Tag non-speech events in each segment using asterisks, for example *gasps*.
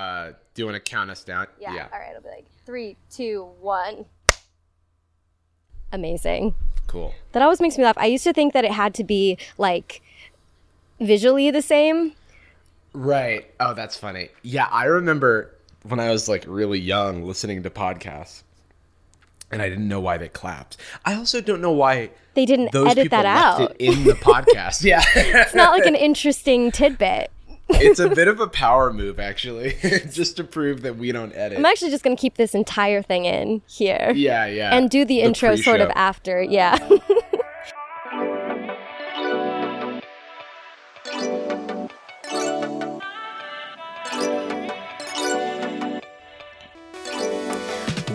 Uh, do you want to count us down? Yeah. All right. I'll be like three, two, one. Amazing. Cool. That always makes me laugh. I used to think that it had to be like visually the same. Right. Oh, that's funny. Yeah, I remember when I was like really young listening to podcasts and I didn't know why they clapped. I also don't know why They didn't edit that out. in the podcast. *laughs* yeah. It's not like an interesting tidbit. It's a *laughs* bit of a power move actually, *laughs* just to prove that we don't edit. I'm actually just going to keep this entire thing in here. yeah, yeah. And do the, intro sort of after. Yeah. *laughs*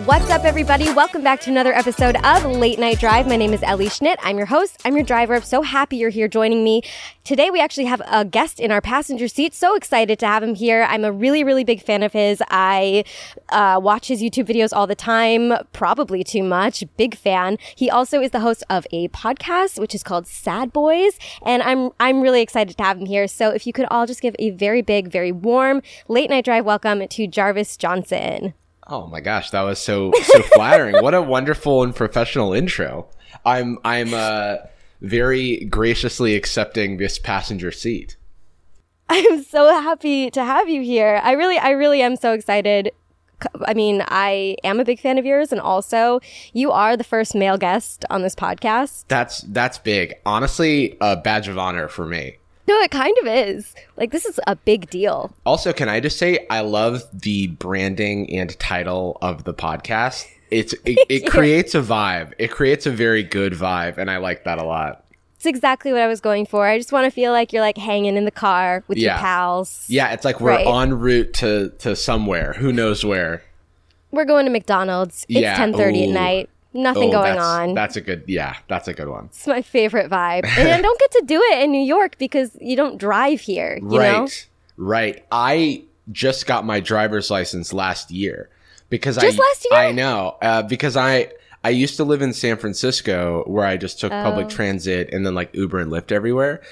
What's up, everybody? Welcome back to another episode of Late Night Drive. My name is Ellie Schnitt. I'm your host. I'm your driver. I'm so happy you're here joining me. Today, we actually have a guest in our passenger seat. So excited to have him here. I'm a really, really big fan of his. I uh, watch his YouTube videos all the time, probably too much. Big fan. He also is the host of a podcast, which is called Sad Boyz. And I'm, I'm really excited to have him here. So if you could all just give a very big, very warm Late Night Drive welcome to Jarvis Johnson. Oh my gosh, that was so so flattering. what a wonderful and professional intro. I'm I'm uh very graciously accepting this passenger seat. I'm so happy to have you here. I really, I really am so excited. I mean, I am a big fan of yours, and also you are the first male guest on this podcast. That's that's big. Honestly, a badge of honor for me. No, it kind of is. Like, this is a big deal. Also, can I just say I love the branding and title of the podcast. It's it, *laughs* it creates a vibe. It creates a very good vibe, and I like that a lot. It's exactly what I was going for. I just want to feel like you're like hanging in the car with your pals. Yeah, it's like we're Right. en route to to somewhere. Who knows where? We're going to McDonald's. It's Yeah. 10:30 at night. Nothing Oh, going that's, on. That's a good. Yeah, that's a good one. it's my favorite vibe. *laughs* And I don't get to do it in New York because you don't drive here, you right, know? right. I just got my driver's license last year because Just I last year? I know uh, because I I used to live in San Francisco where I just took Oh. public transit and then like Uber and Lyft everywhere.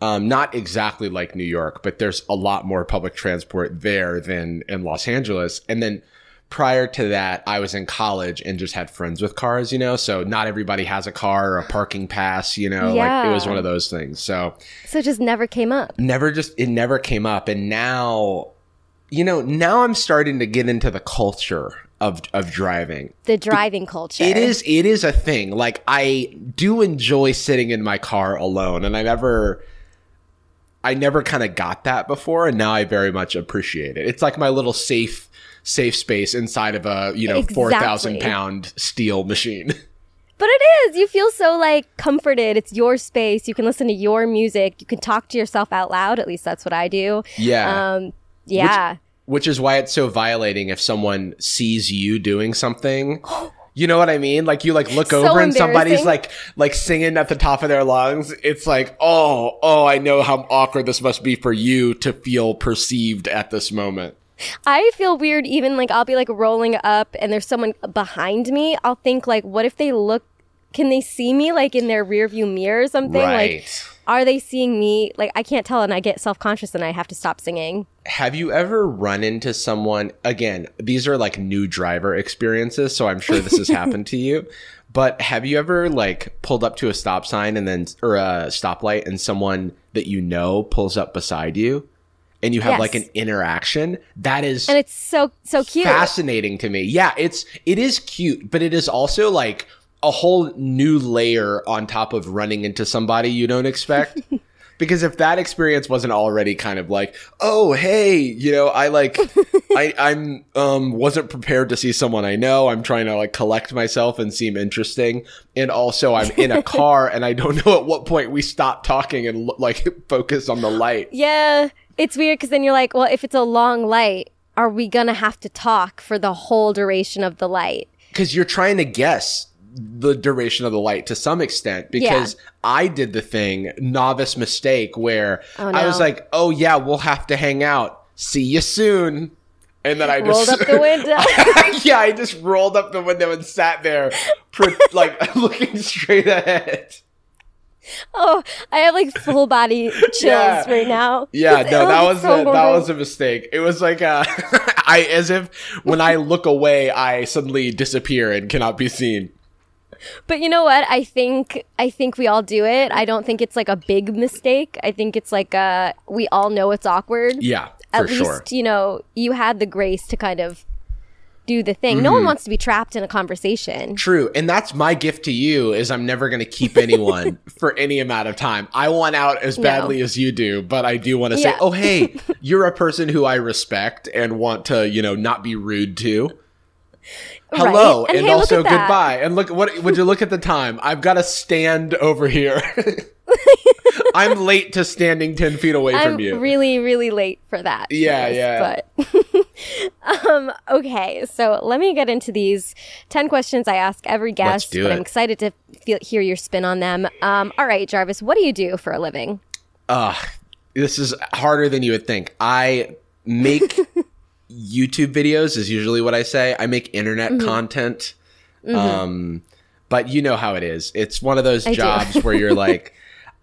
Um, not exactly like New York, but there's a lot more public transport there than in Los Angeles. And then prior to that, I was in college and just had friends with cars, you know. So not everybody has a car or a parking pass, you know. Like it was one of those things. So So it just never came up. never just it never came up and now you know now i'm starting to get into the culture of of driving The driving culture. it is it is a thing like i do enjoy sitting in my car alone and i never i never kind of got that before and now i very much appreciate it it's like my little safe safe space inside of a you know 4000 Exactly. pound steel machine *laughs* But it is. You feel so like comforted. It's your space. You can listen to your music. You can talk to yourself out loud. At least that's what I do. yeah Um, yeah. which is why it's so violating if someone sees you doing something *gasps* you know what i mean like you like look So over and somebody's like like singing at the top of their lungs it's like oh oh i know how awkward this must be for you to feel perceived at this moment I feel weird even like I'll be like rolling up and there's someone behind me. I'll think like, what if they look? Can they see me like in their rear view mirror or something? right Like, are they seeing me? Like, I can't tell and I get self conscious and I have to stop singing. have you ever run into someone again these are like new driver experiences so i'm sure this has *laughs* happened to you but have you ever like pulled up to a stop sign and then or a stoplight and someone that you know pulls up beside you and you have Yes. like an interaction, that is And it's so so cute. fascinating to me. Yeah, it's it is cute, but it is also like a whole new layer on top of running into somebody you don't expect. *laughs* because if that experience wasn't already kind of like, oh hey, you know, I like *laughs* I I'm um wasn't prepared to see someone I know. I'm trying to like collect myself and seem interesting. And also I'm in a *laughs* car and I don't know at what point we stop talking and like focus on the light. Yeah, it's weird because then you're like, well, if it's a long light, are we gonna have to talk for the whole duration of the light? because you're trying to guess the duration of the light to some extent because I did the thing novice mistake where Oh, I was like, "Oh yeah, we'll have to hang out. See you soon." And then I Rolled just rolled up the window. *laughs* yeah, I just rolled up the window and sat there, like *laughs* looking straight ahead. Oh, I have like full body *laughs* chills Yeah. right now. Yeah, *laughs* no, that was so a, that was a mistake. It was like uh, *laughs* I as if when I look away, I suddenly disappear and cannot be seen. But you know what? I think I think we all do it. I don't think it's like a big mistake. I think it's like uh we all know it's awkward. Yeah, At for least, sure. you know, you had the grace to kind of do the thing. No one Mm-hmm. wants to be trapped in a conversation. True. And that's my gift to you is I'm never going to keep *laughs* anyone for any amount of time. I want out as No. badly as you do, but I do want to say, "Oh, hey, *laughs* you're a person who I respect and want to, you know, not be rude to." Hello Right. And and, hey, also goodbye. And look what would you look at the time? I've got to stand over here. *laughs* I'm late to standing 10 feet away I'm from you. really, really late for that. Yeah, yeah. But *laughs* um, okay, so let me get into these ten questions I ask every guest. but I'm excited to feel, hear your spin on them. Um, all right, Jarvis, what do you do for a living? Ugh, this is harder than you would think. I make *laughs* YouTube videos is usually what I say. I make internet Mm-hmm. content. Um, but you know how it is. It's one of those I jobs where you're *laughs* like,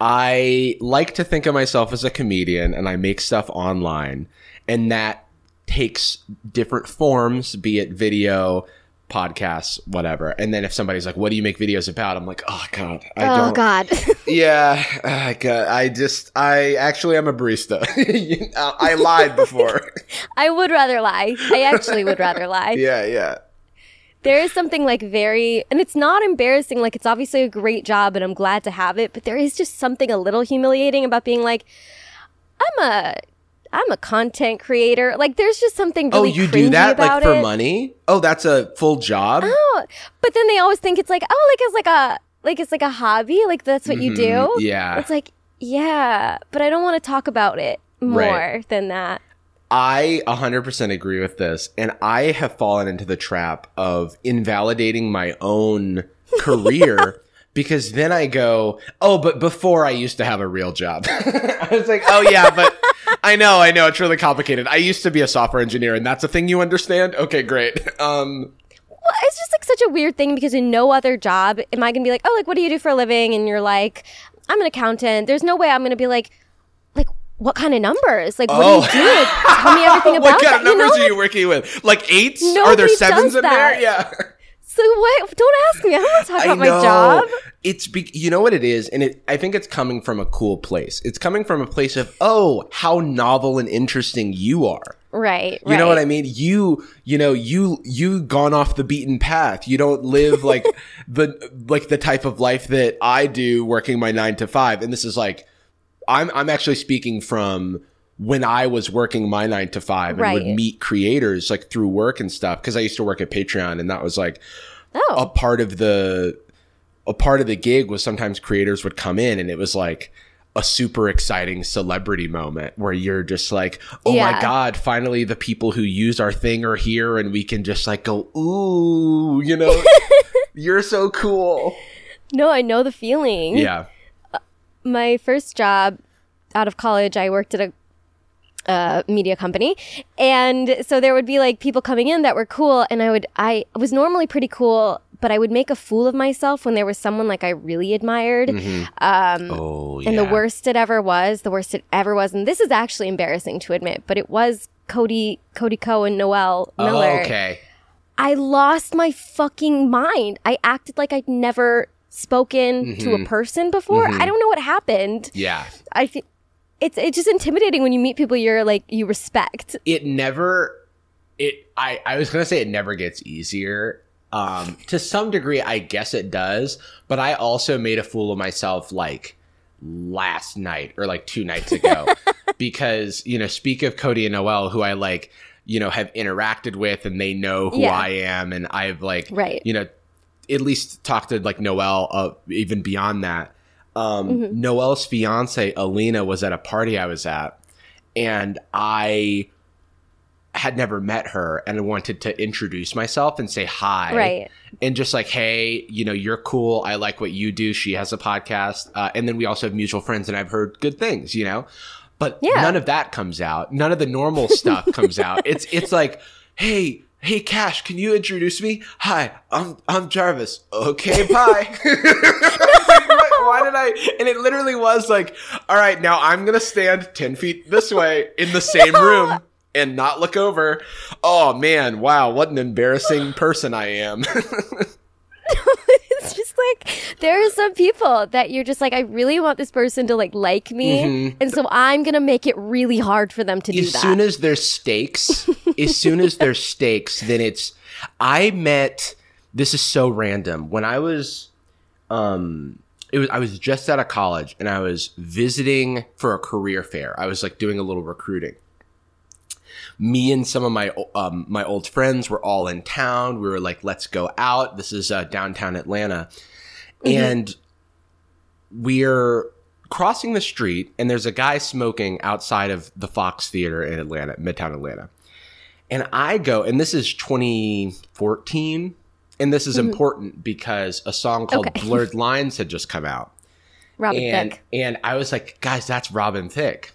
I like to think of myself as a comedian and I make stuff online and that takes different forms, be it video, podcasts, whatever. And then if somebody's like, what do you make videos about? I'm like, oh God, I oh don't, God, *laughs* yeah, I, got- I just, I actually am a barista. *laughs* I lied before. *laughs* I would rather lie. I actually would rather lie. yeah, yeah. There is something like very, and it's not embarrassing. Like it's obviously a great job, and I'm glad to have it. But there is just something a little humiliating about being like, I'm a, I'm a content creator. Like there's just something really Oh, really you do that like for it. money? Oh, that's a full job. Oh, but then they always think it's like, oh, like it's like a, like it's like a hobby. Like that's what you do. Mhm, yeah. It's like, yeah, but I don't want to talk about it more Right. than that. I 100% agree with this. And I have fallen into the trap of invalidating my own career *laughs* because then I go, oh, but before I used to have a real job. *laughs* I was like, oh, yeah, but *laughs* I know, I know. It's really complicated. I used to be a software engineer and that's a thing you understand? Okay, great. *laughs* Um, Well, it's just like such a weird thing because in no other job am I gonna be like, oh, like what do you do for a living? And you're like, I'm an accountant. There's no way I'm gonna be like, like what kind of numbers? Like what Oh. do you do? Tell me everything about it. what kind of that. You know? numbers are you working with? Like eights? are there sevens in that. there? Yeah. So what? Don't ask me. I don't want to talk I about know. my job. It's be- you know what it is, and it I think it's coming from a cool place. It's coming from a place of oh, how novel and interesting you are. Right. You know what I mean? You you know you you gone off the beaten path. You don't live *laughs* like the like the type of life that I do working my 9 to 5. And this is like I'm I'm actually speaking from when I was working my 9 to 5 and would meet creators like through work and stuff because I used to work at Patreon and that was like oh. a Oh, part of the a part of the gig was sometimes creators would come in and it was like a super exciting celebrity moment where you're just like, oh my god, finally the people who use our thing are here and we can just like go, ooh, you know, *laughs* you're so cool. no, I know the feeling. Yeah. Uh, my first job out of college, I worked at a uh, media company, and so there would be like people coming in that were cool, and I would I was normally pretty cool, but I would make a fool of myself when there was someone like I really admired. Um, Oh yeah. and the worst it ever was, the worst it ever was, and this is actually embarrassing to admit, but it was Cody Cody Ko and Noel Miller. Oh, okay. I lost my fucking mind. I acted like I'd never spoken to Mm-hmm. a person before. I don't know what happened. Yeah. I feel it's it's just intimidating when you meet people you're like you respect. it never it I I was going to say it never gets easier. Um to some degree I guess it does, but I also made a fool of myself like last night or like two nights ago *laughs* because, you know, speak of Cody and Noel who I like, you know, have interacted with and they know who Yeah. I am and I've like Right. you know, at least talked to like Noel uh, even beyond that. Um Mm-hmm. Noel's fiance Alina was at a party I was at and I had never met her and I wanted to introduce myself and say hi. Right. And just like, hey, you know, you're cool. I like what you do. She has a podcast. Uh, and then we also have mutual friends and I've heard good things, you know? But Yeah. none of that comes out. None of the normal stuff *laughs* comes out. It's it's like, hey, hey Cash, can you introduce me? Hi, I'm I'm Jarvis. Okay, bye. *laughs* Why did I? And it literally was like, all right, now I'm gonna stand ten feet this way in the same *laughs* room and not look over. Oh man, wow, what an embarrassing person I am. *laughs* *laughs* it's just like there are some people that you're just like I really want this person to like like me, and so I'm gonna make it really hard for them to do that. as soon as there's stakes, as soon as there's stakes, then it's. I met. This is so random. When I was, um, it was I was just out of college and I was visiting for a career fair. I was like doing a little recruiting. Me and some of my um my old friends were all in town. We were like, let's go out. This is uh, downtown Atlanta, and we're crossing the street and there's a guy smoking outside of the Fox Theater in Atlanta, Midtown Atlanta. And I go, and this is 2014, and this is important because a song called Okay. Blurred Lines had just come out. Robin and Thicke. and I was like, guys, that's Robin Thicke,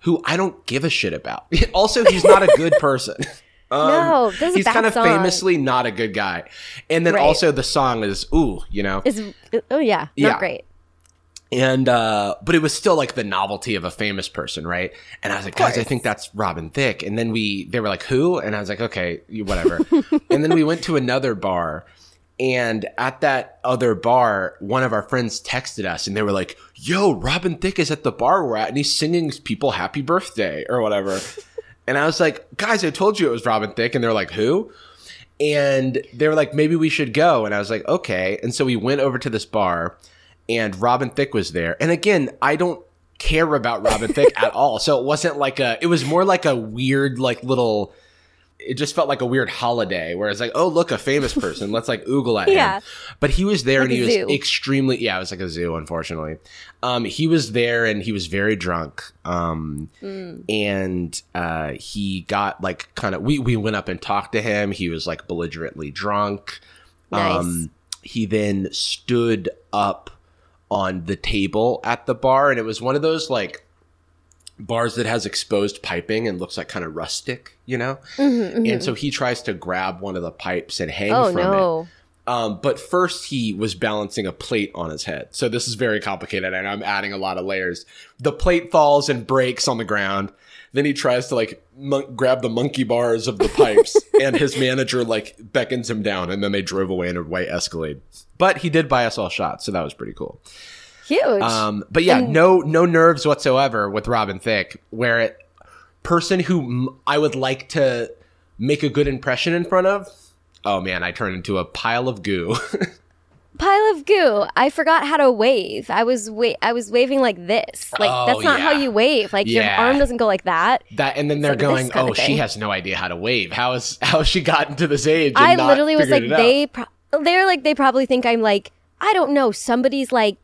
who I don't give a shit about. *laughs* also, he's not a good person. *laughs* *laughs* Um, No, this is a he's kind of song. famously not a good guy. And then Right. also the song is ooh, you know. Is oh yeah, not Yeah. great. And uh but it was still like the novelty of a famous person, right? And I was like, guys, I think that's Robin Thicke. And then we they were like, who? And I was like, okay, you- whatever. *laughs* and then we went to another bar. And at that other bar, one of our friends texted us and they were like, yo, Robin Thicke is at the bar we're at and he's singing people happy birthday or whatever. *laughs* and I was like, guys, I told you it was Robin Thicke. And they're like, who? and they were like, maybe we should go. And I was like, okay. And so we went over to this bar, and Robin Thicke was there. And again, I don't care about Robin Thicke at all. So it wasn't like a. It was more like a weird, like little. It just felt like a weird holiday where it's like, oh look, a famous person. Let's like oogle at Yeah. him. But he was there Like and he was zoo. extremely. Yeah, it was like a zoo. Unfortunately, um, he was there and he was very drunk. Um, Mm. and uh, he got like kind of we we went up and talked to him. He was like belligerently drunk. Nice. he then stood up on the table at the bar, and it was one of those like bars that has exposed piping and looks like kind of rustic, you know. And so he tries to grab one of the pipes and hang Oh from it. Um, but first, he was balancing a plate on his head. So this is very complicated, and I'm adding a lot of layers. The plate falls and breaks on the ground. Then he tries to like mon- grab the monkey bars of the pipes, *laughs* and his manager like beckons him down, and then they drove away in a white Escalade. But he did buy us all shots, so that was pretty cool. Huge. Um, but yeah, no no nerves whatsoever with Robin Thicke. Where it person who m- I would like to make a good impression in front of. Oh man, I turn into a pile of goo. *laughs* Pile of goo. I forgot how to wave. I was wa- I was waving like this. Like Oh, that's not how you wave. Like your arm doesn't go like that. That and then they're like going, "Oh, she has no idea how to wave. How is how has she gotten to this age?" And I literally was like figured it out?" they pro- they're like they probably think I'm like I don't know somebody's like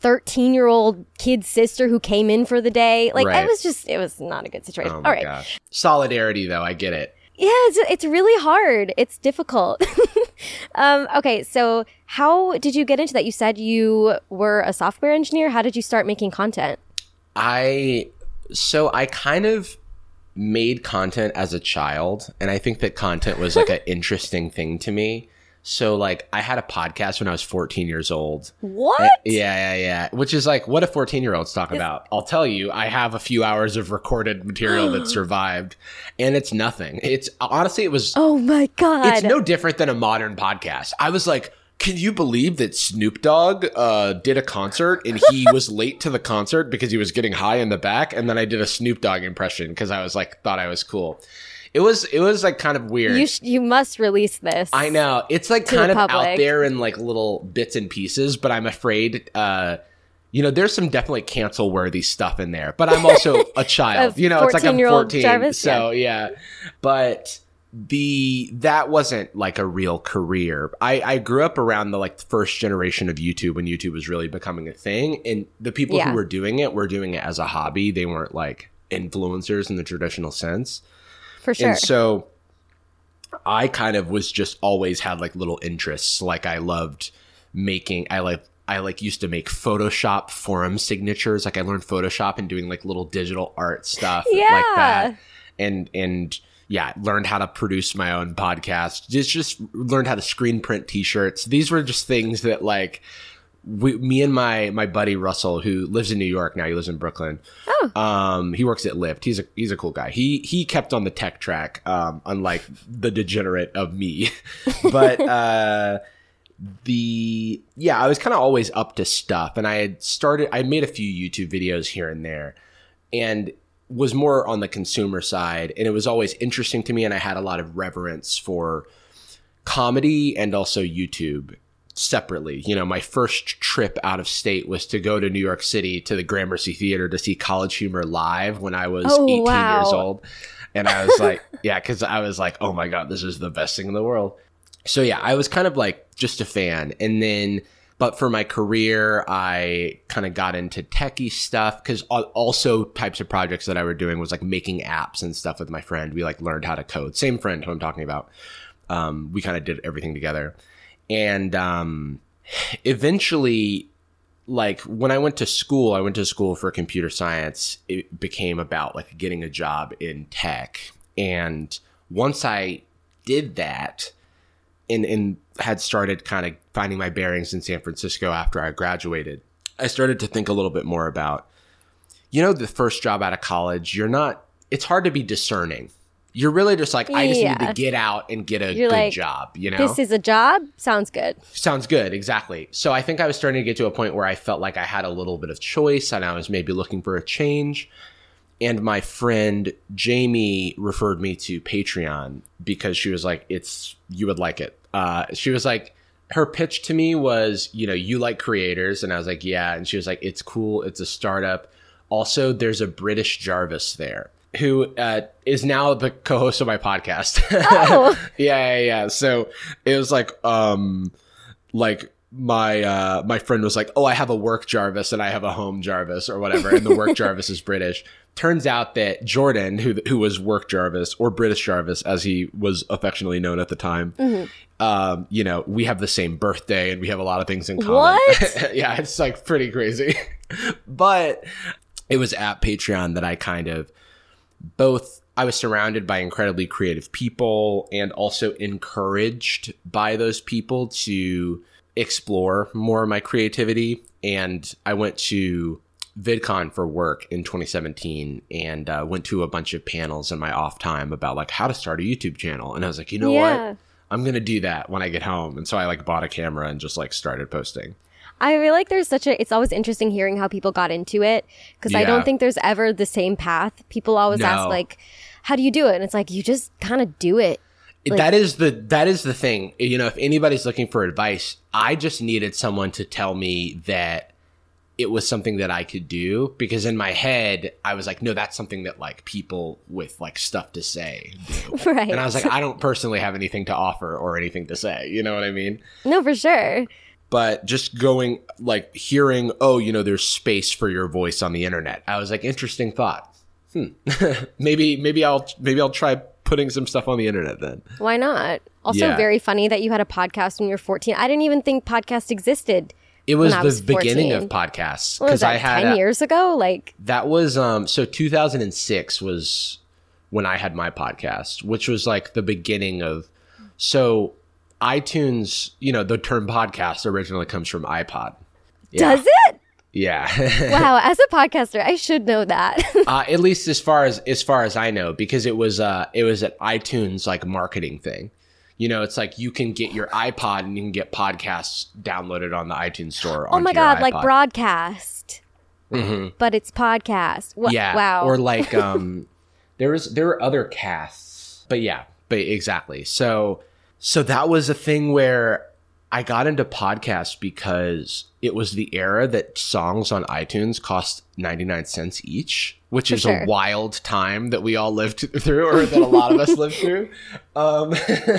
13 year old kid sister who came in for the day. Like Right. it was just it was not a good situation. Oh my All right. gosh, solidarity though. I get it. Yeah, it's, it's really hard. It's difficult. *laughs* um, okay, so how did you get into that? You said you were a software engineer. How did you start making content? I so I kind of made content as a child, and I think that content was like an *laughs* interesting thing to me. So like I had a podcast when I was 14 years old. What? Yeah, yeah, yeah. Which is like what a 14 year olds talk about. I'll tell you, I have a few hours of recorded material that *gasps* survived, and it's nothing. It's honestly, it was. Oh my god. It's no different than a modern podcast. I was like, Can you believe that Snoop Dogg uh, did a concert and he *laughs* was late to the concert because he was getting high in the back, and then I did a Snoop Dogg impression because I was like thought I was cool. It was it was like kind of weird. You sh- you must release this. I know it's like kind of out there in like little bits and pieces, but I'm afraid. uh you know, there's some definitely cancel worthy stuff in there, but I'm also *laughs* a child. A you know, it's like I'm 14-year-old 14. Jarvis, so yeah. But the that wasn't like a real career. I, I grew up around the like first generation of YouTube when YouTube was really becoming a thing. And the people Yeah. who were doing it were doing it as a hobby. They weren't like influencers in the traditional sense. For sure. And so I kind of was just always had like little interests. Like I loved making I like I like used to make Photoshop forum signatures. Like I learned Photoshop and doing like little digital art stuff like that. And and yeah, learned how to produce my own podcast. Just just learned how to screen print t-shirts. These were just things that like we, me and my my buddy Russell, who lives in New York now, he lives in Brooklyn. Oh. Um, he works at Lyft. He's a he's a cool guy. He he kept on the tech track, um, unlike the degenerate of me. *laughs* but uh, the yeah, I was kind of always up to stuff, and I had started. I made a few YouTube videos here and there, and was more on the consumer side, and it was always interesting to me, and I had a lot of reverence for comedy and also YouTube separately. You know, my first trip out of state was to go to New York City to the Gramercy Theater to see College Humor live when I was Oh, 18 wow. years old. And I was like, *laughs* yeah, because I was like, oh my God, this is the best thing in the world. So yeah, I was kind of like just a fan. And then, but for my career, I kind of got into techie stuff because also types of projects that I were doing was like making apps and stuff with my friend. We like learned how to code. Same friend who I'm talking about. Um, we kind of did everything together. And um, eventually, like when I went to school, I went to school for computer science. It became about like getting a job in tech. And once I did that, and, and had started kind of finding my bearings in San Francisco after I graduated, I started to think a little bit more about, you know, the first job out of college, you're not, it's hard to be discerning. You're really just like, I just need to get out and get a You're good like, job, you know? This is a job. Sounds good. Sounds good, exactly. So I think I was starting to get to a point where I felt like I had a little bit of choice and I was maybe looking for a change. And my friend Jamie referred me to Patreon because she was like, "It's you would like it." Uh, she was like, her pitch to me was, you know, you like creators, and I was like, yeah. And she was like, it's cool. It's a startup. Also, there's a British Jarvis there who uh, is now the co-host of my podcast. *laughs* Oh. yeah, yeah, yeah. So it was like, um, like my uh my friend was like, "Oh, I have a work Jarvis and I have a home Jarvis or whatever." And the work *laughs* Jarvis is British. Turns out that Jordan, who who was work Jarvis or British Jarvis as he was affectionately known at the time, um, you know, we have the same birthday and we have a lot of things in common. What? *laughs* yeah, it's like pretty crazy. but it was at Patreon that I kind of both I was surrounded by incredibly creative people and also encouraged by those people to explore more of my creativity. And I went to VidCon for work in 2017 and uh, went to a bunch of panels in my off time about like how to start a YouTube channel. And I was like, you know Yeah. what? I'm going to do that when I get home. And so I like bought a camera and just like started posting. I feel like there's such a. It's always interesting hearing how people got into it because I don't think there's ever the same path. People always ask like, "How do you do it?" And it's like you just kind of do it. Like- that is the that is the thing. You know, if anybody's looking for advice, I just needed someone to tell me that it was something that I could do because in my head I was like, no, that's something that like people with like stuff to say do. *laughs* Right. And I was like, I don't personally have anything to offer or anything to say. You know what I mean? No, for sure. But just going like hearing, oh, you know, there's space for your voice on the internet. I was like, interesting thought. Hmm. *laughs* maybe maybe I'll maybe I'll try putting some stuff on the internet then. Why not? Also, Yeah. very funny that you had a podcast when you were 14. I didn't even think podcast existed. It was the was beginning of podcasts because? I had 10 a- years ago? Like, that was um so 2006 was when I had my podcast, which was like the beginning of so iTunes, you know, the term podcast originally comes from iPod. Yeah. does it? Yeah. *laughs* Wow. As a podcaster, I should know that. *laughs* uh, at least as far as as far as I know, because it was uh it was an iTunes like marketing thing. You know, it's like you can get your iPod and you can get podcasts downloaded on the iTunes store. Oh my god, like broadcast. But it's podcast. Wha- yeah Wow. or like *laughs* um there was there were other casts but yeah but exactly so so that was a thing where i got into podcasts because it was the era that songs on itunes cost 99 cents each which For is sure. a wild time that we all lived *laughs* through or that a lot of us lived through um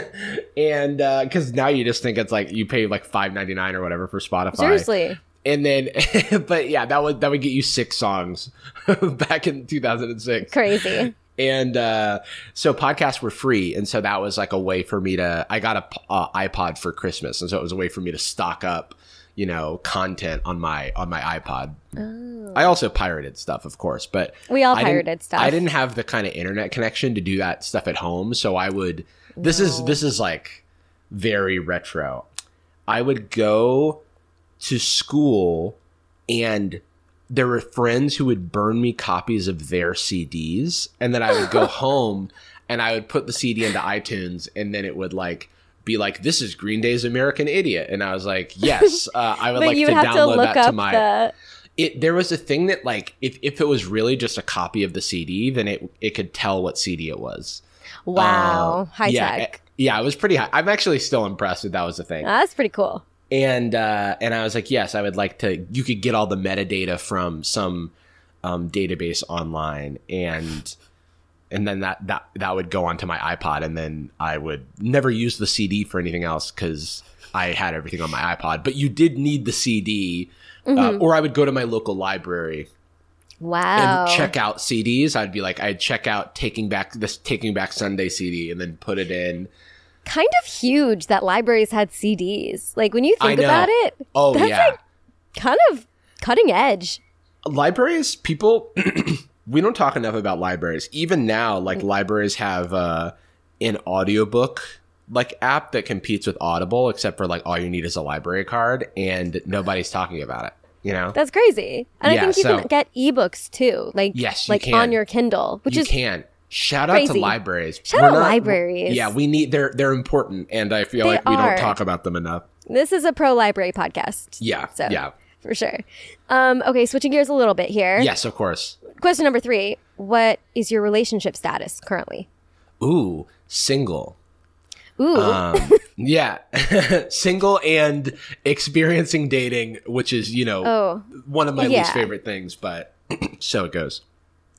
*laughs* and uh because now you just think it's like you pay like 5.99 or whatever for spotify Seriously. and then *laughs* but yeah that would that would get you six songs back in 2006 Crazy. And uh so podcasts were free. And so that was like a way for me to i got a uh, ipod for christmas. And so it was a way for me to stock up you know content on my on my ipod. I also pirated stuff of course but Oh. We all I pirated stuff. i didn't have the kind of internet connection to do that stuff at home. So i would this is this is like very retro. I would go to school and there were friends who would burn me copies of their CDs and then I would go *laughs* home and I would put the CD into iTunes and then it would like be like this is Green Day's American Idiot and I was like yes uh, I would *laughs* like to to download look that to my the. it there was a thing that like if, if it was really just a copy of the CD then it it could tell what CD it was Wow. Uh, High yeah, tech. it- yeah it was pretty high I'm actually still impressed that that was a thing That's pretty cool. And uh, and I was like, yes, I would like to. You could get all the metadata from some um, database online, and and then that that that would go onto my iPod, and then I would never use the CD for anything else because I had everything on my iPod. But you did need the CD, uh, or I would go to my local library Wow. and check out CDs. I'd be like, I'd check out Taking Back this Taking Back Sunday CD, and then put it in. Kind of huge that libraries had CDs. Like when you think about it, Oh That's yeah. like- kind of cutting edge. libraries people *clears throat* we don't talk enough about libraries even now like libraries have uh an audiobook like app that competes with audible except for like all you need is a library card and nobody's talking about it you know That's crazy. And Yeah, I think you so- can get ebooks too. Like Yes, you like can. on your Kindle, which you is can shout out to libraries Shout We're out libraries. yeah we need they're they're important and i feel They like we are. don't talk about them enough this is a pro library podcast. yeah So yeah for sure. Um, okay, switching gears a little bit here. yes of course Question number three: What is your relationship status currently? ooh single Ooh, um, *laughs* yeah *laughs* single and experiencing dating which is you know oh, one of my Yeah. least favorite things but *clears throat* so it goes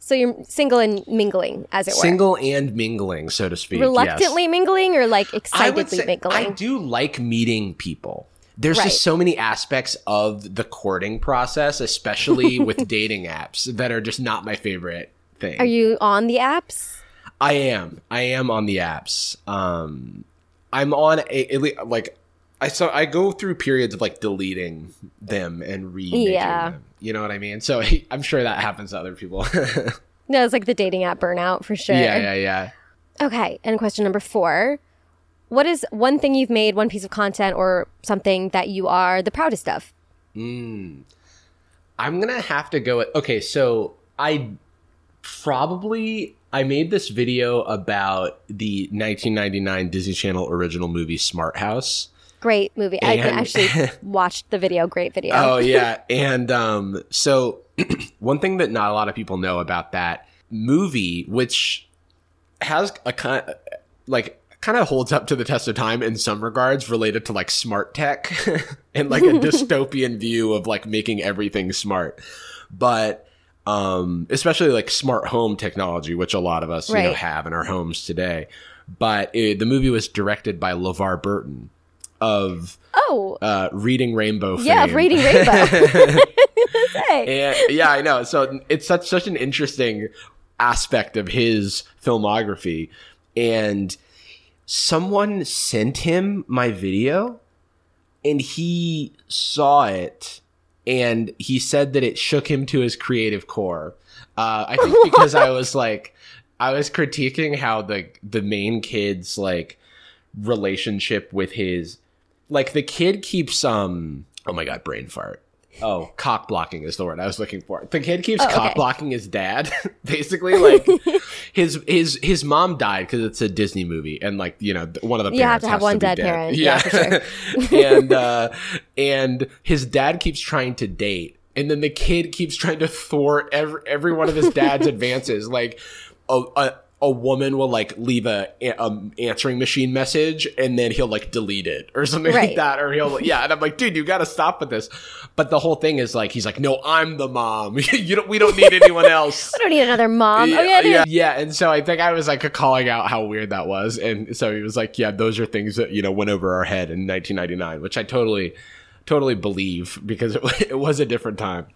so you're single and mingling, as it were. single and mingling so to speak yes. reluctantly mingling or like I excitedly say mingling? I do like meeting people there's Right. just so many aspects of the courting process especially *laughs* with dating apps that are just not my favorite thing Are you on the apps? I am. I am on the apps. Um, I'm on a, lea- like I so I go through periods of like deleting them and re Yeah. them. You know what I mean? So *laughs* I'm sure that happens to other people. *laughs* No, it's like the dating app burnout for sure. yeah, yeah, yeah. Okay, and question number four. What is one thing you've made, one piece of content or something that you are the proudest of? Mm. I'm gonna have to go. Okay, so I probably I made this video about the 1999 Disney Channel original movie Smart House. Great movie. I actually *laughs* watched the video. Great video. Oh *laughs* yeah, and um, so *clears throat* one thing that not a lot of people know about that movie, which has a kind of, like kind of holds up to the test of time in some regards, related to like smart tech *laughs* and like a dystopian view of like making everything smart, but um, especially like smart home technology, which a lot of us you know have in our homes today. But it, the movie was directed by LeVar Burton of Oh, uh, Reading Rainbow. yeah. Reading Rainbow. *laughs* And yeah, I know. So it's such such an interesting aspect of his filmography, and someone sent him my video, and he saw it, and he said that it shook him to his creative core. Uh, I think *laughs* because I was like, I was critiquing how the the main kid's like relationship with his like the kid keeps um oh my god brain fart oh, cock blocking is the word I was looking for. The kid keeps Oh, okay. cock blocking his dad. *laughs* Basically, like *laughs* his his his mom died because it's a Disney movie, and like you know one of the You have to have one be dead dead. parent. Yeah, for *laughs* and uh, and his dad keeps trying to date, and then the kid keeps trying to thwart every every one of his dad's advances. Like a, a a woman will like leave a, a um, answering machine message, and then he'll like delete it or something Right. like that, or he'll *laughs* yeah. And I'm like, dude, you got to stop with this. But the whole thing is like, he's like, no, I'm the mom. *laughs* you don't. We don't need anyone else. *laughs* I don't need another mom. oh yeah, yeah, yeah. And so I think I was like calling out how weird that was, and so he was like, "Yeah, those are things that you know went over our head in 1999," which I totally, totally believe because it, it was a different time.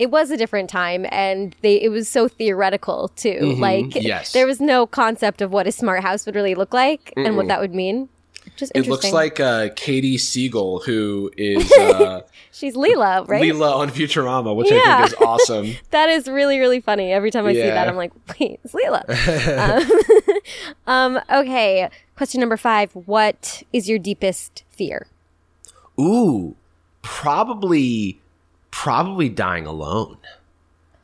It was a different time and they it was so theoretical too. Like Mm-hmm. yes. there was no concept of what a smart house would really look like and what that would mean. Just It looks like uh, Katey Sagal, who is *laughs* uh, she's Leela right? Leela on Futurama, which I think is awesome. *laughs* that is really really funny. Every time i see that i'm like wait it's Leela. *laughs* Um, um okay. Question number five. What is your deepest fear? Ooh, probably, probably dying alone.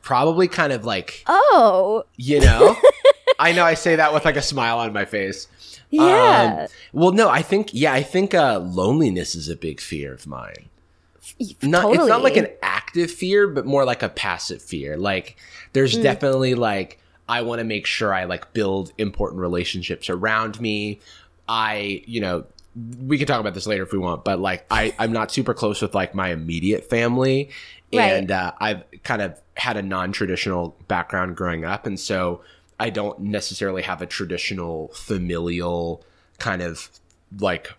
Probably kind of like oh you know. *laughs* I know I say that with like a smile on my face. yeah Um, well, no, I think yeah, I think uh, loneliness is a big fear of mine. Not totally. it's not like an active fear, but more like a passive fear. Like there's Mm. definitely like I want to make sure I like build important relationships around me. I, you know, we can talk about this later if we want, but like I I'm not super close with like my immediate family Right. and uh, I've kind of had a non-traditional background growing up and so I don't necessarily have a traditional familial kind of like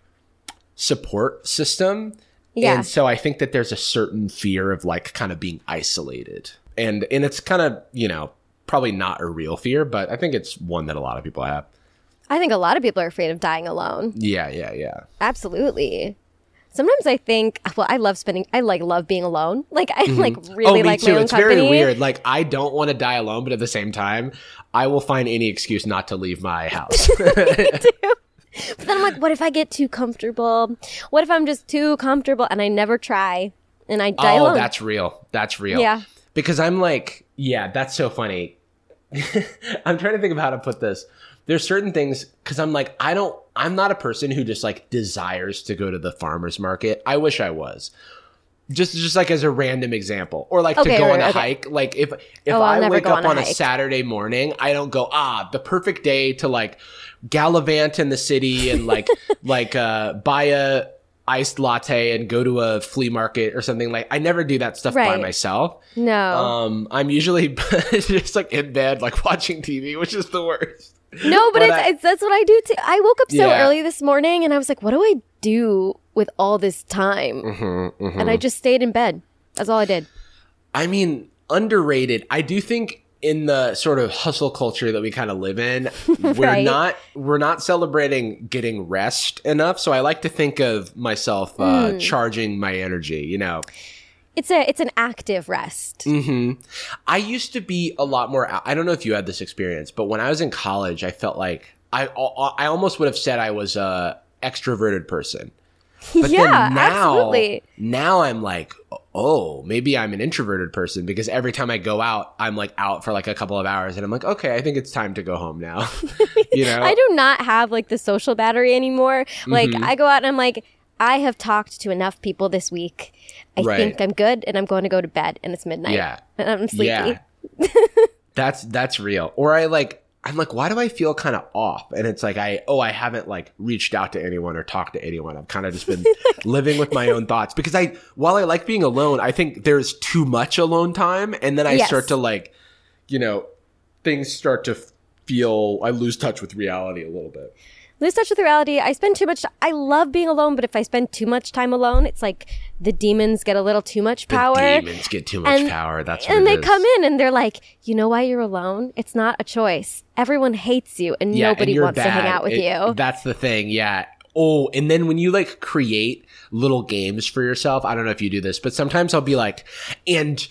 support system. Yeah. And so I think that there's a certain fear of like kind of being isolated. And and it's kind of, you know, probably not a real fear, but I think it's one that a lot of people have. I think a lot of people are afraid of dying alone Yeah, yeah, yeah. Absolutely. Sometimes I think, well, I love spending. I like love being alone. *laughs* Like I mm-hmm. like oh, really me like too. my own It's company. very weird. Like I don't want to die alone, but at the same time, I will find any excuse not to leave my *laughs* house. But then I'm like, what if I get too comfortable? What if I'm just too comfortable and I never try and I die oh, alone? that's real. That's real. Yeah. Because I'm like, yeah, that's so funny. *laughs* I'm trying to think of how to put this. There's certain things because I'm like, I don't, I'm not a person who just like desires to go to the farmer's market. I wish I was. Just, just like as a random example, or like Okay, to go right, on a okay. hike. Like if if Oh, I wake up on a on a hike. Saturday morning, I don't go ah the perfect day to like gallivant in the city and like *laughs* like uh buy a iced latte and go to a flea market or something like. I never do that stuff by myself. no. Um, I'm usually *laughs* just like in bed, like *laughs* watching TV, which is the worst. no, but, but it's, I- it's that's what I do too. I woke up so Yeah. early this morning and I was like, what do I do with all this time? Mm-hmm, And I just stayed in bed. That's all I did. I mean, underrated. I do think in the sort of hustle culture that we kind of live in, *laughs* we're Right. not we're not celebrating getting rest enough. So I like to think of myself uh, Hmm. charging my energy. You know, It's a it's an active rest. Mm-hmm. I used to be a lot more. I don't know if you had this experience, but when I was in college, I felt like I I almost would have said I was a extroverted person. But yeah, then now, absolutely. now I'm like, oh, maybe I'm an introverted person because every time I go out, I'm like out for like a couple of hours, and I'm like, okay, I think it's time to go home now. *laughs* you know, I do not have like the social battery anymore. Like Mm-hmm. I go out and I'm like, I have talked to enough people this week. I Right. think I'm good, and I'm going to go to bed, and it's midnight. Yeah. and I'm sleepy. Yeah. *laughs* that's that's real. Or I like I'm like, why do I feel kind of off? And it's like I oh, I haven't like reached out to anyone or talked to anyone. I've kind of just been *laughs* living with my own thoughts because I while I like being alone, I think there's too much alone time, and then I Yes. start to like, you know, things start to feel I lose touch with reality a little bit. Lose touch with reality. I spend too much. I love being alone, but if I spend too much time alone, it's like the demons get a little too much power. The demons get too much And- power. That's what and they is. come in and they're like, you know why you're alone? It's not a choice. Everyone hates you and Yeah, nobody you're wants to hang out with It- you. That's the thing. Yeah. Oh, and then when you like create little games for yourself, I don't know if you do this, but sometimes I'll be like, and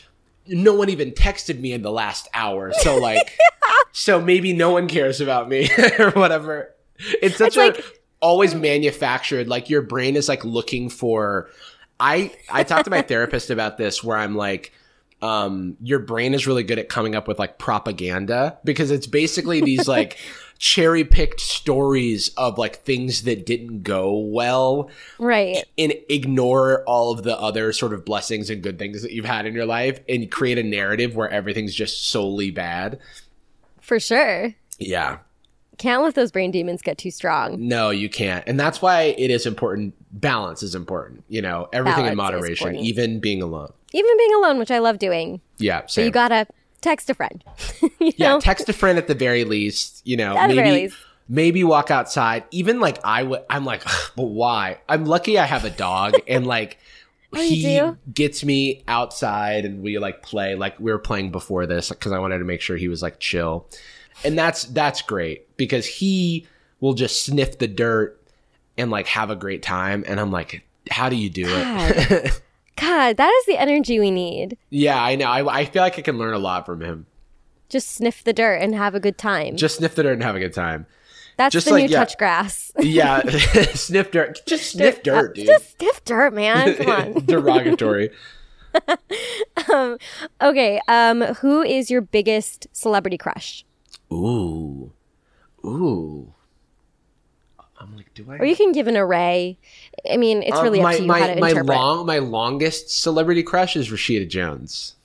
no one even texted me in the last hour. So *laughs* like, so maybe no one cares about me *laughs* or whatever. It's such It's a like- always manufactured. Like your brain is like looking for I I talked to my therapist about this where I'm like um your brain is really good at coming up with like propaganda because it's basically these *laughs* like cherry picked stories of like things that didn't go well Right. and ignore all of the other sort of blessings and good things that you've had in your life and create a narrative where everything's just solely bad. For sure. Yeah. Can't let those brain demons get too strong. No, you can't. And that's why it is important. Balance is important. You know, everything in Balance is moderation, even being alone. Even being alone, which I love doing. Yeah. So you gotta text a friend. *laughs* you yeah. know? Text a friend at the very least. You know, At the maybe very least. maybe walk outside. Even like I would. I'm like, but why? I'm lucky I have a dog, *laughs* and like. Oh, he gets me outside and we like play like we were playing before this because I wanted to make sure he was like chill. And that's that's great because he will just sniff the dirt and like have a great time and I'm like how do you do it? *laughs* God, that is the energy we need. yeah, I know. I, I feel like I can learn a lot from him. Just sniff the dirt and have a good time. Just sniff the dirt and have a good time. That's just the like- new yeah. touch grass. *laughs* Yeah, *laughs* sniff dirt. Just sniff dirt, dude. Just sniff dirt, man. Come on. Derogatory. Okay, um, who is your biggest celebrity crush? Ooh. Ooh. I'm like, do I Or you can give an array. I mean, it's Uh, really my, up to you my, how to my interpret. long my longest celebrity crush is Rashida Jones.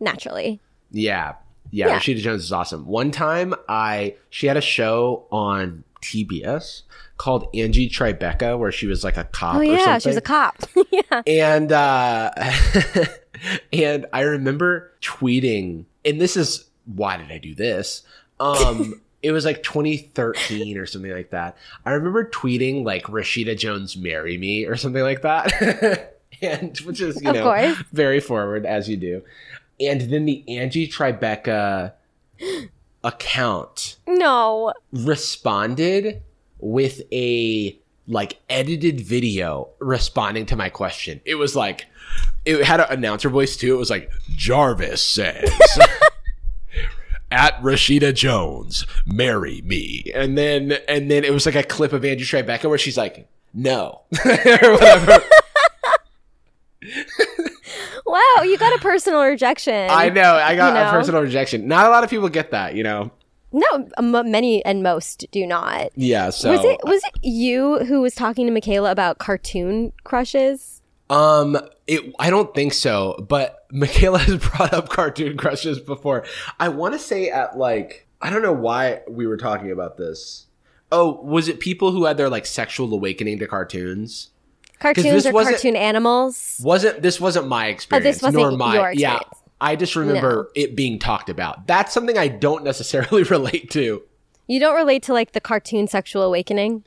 Naturally. Yeah. Yeah, Yeah. Rashida Jones is awesome. One time I she had a show on TBS called Angie Tribeca where she was like a cop Oh or yeah, she was a cop. *laughs* yeah. and uh *laughs* and I remember tweeting and this is why did I do this? Um it was like 2013 or something like that. I remember tweeting like Rashida Jones marry me or something like that. *laughs* and which is, you Of know, course. very forward as you do. And then the Angie Tribeca account No. responded with a like edited video responding to my question. It was like it had an announcer voice too. It was like Jarvis says *laughs* at Rashida Jones, marry me. And then and then it was like a clip of Angie Tribeca where she's like, no. or *laughs* whatever. Wow, you got a personal rejection. I know. I got You know? a personal rejection. Not a lot of people get that, you know. No, m- many and most do not. Yeah, so was it was it you who was talking to Michaela about cartoon crushes? Um, it. I don't think so. But Michaela has *laughs* brought up cartoon crushes before. I want to say at like I don't know why we were talking about this. Oh, was it people who had their like sexual awakening to cartoons? Cartoons or cartoon animals? Wasn't this wasn't my experience? This wasn't nor my your yeah. I just remember it being talked about. That's something I don't *laughs* necessarily *laughs* relate to. You don't relate to like the cartoon sexual awakening.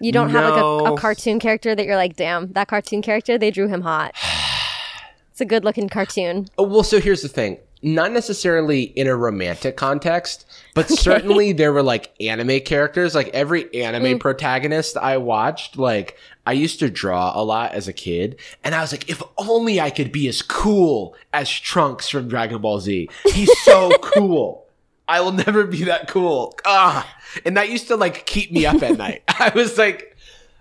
You don't have like a, a cartoon character that you're like, damn, that cartoon character, they drew him hot. *sighs* it's a good looking cartoon. Oh, well, so here's the thing. Not necessarily in a romantic context, but certainly *laughs* there were like anime characters. Like every anime protagonist I watched, like I used to draw a lot as a kid, and I was like, if only I could be as cool as Trunks from Dragon Ball Z. He's so *laughs* cool. I will never be that cool. Ah, and that used to like keep me up at *laughs* night. I was like,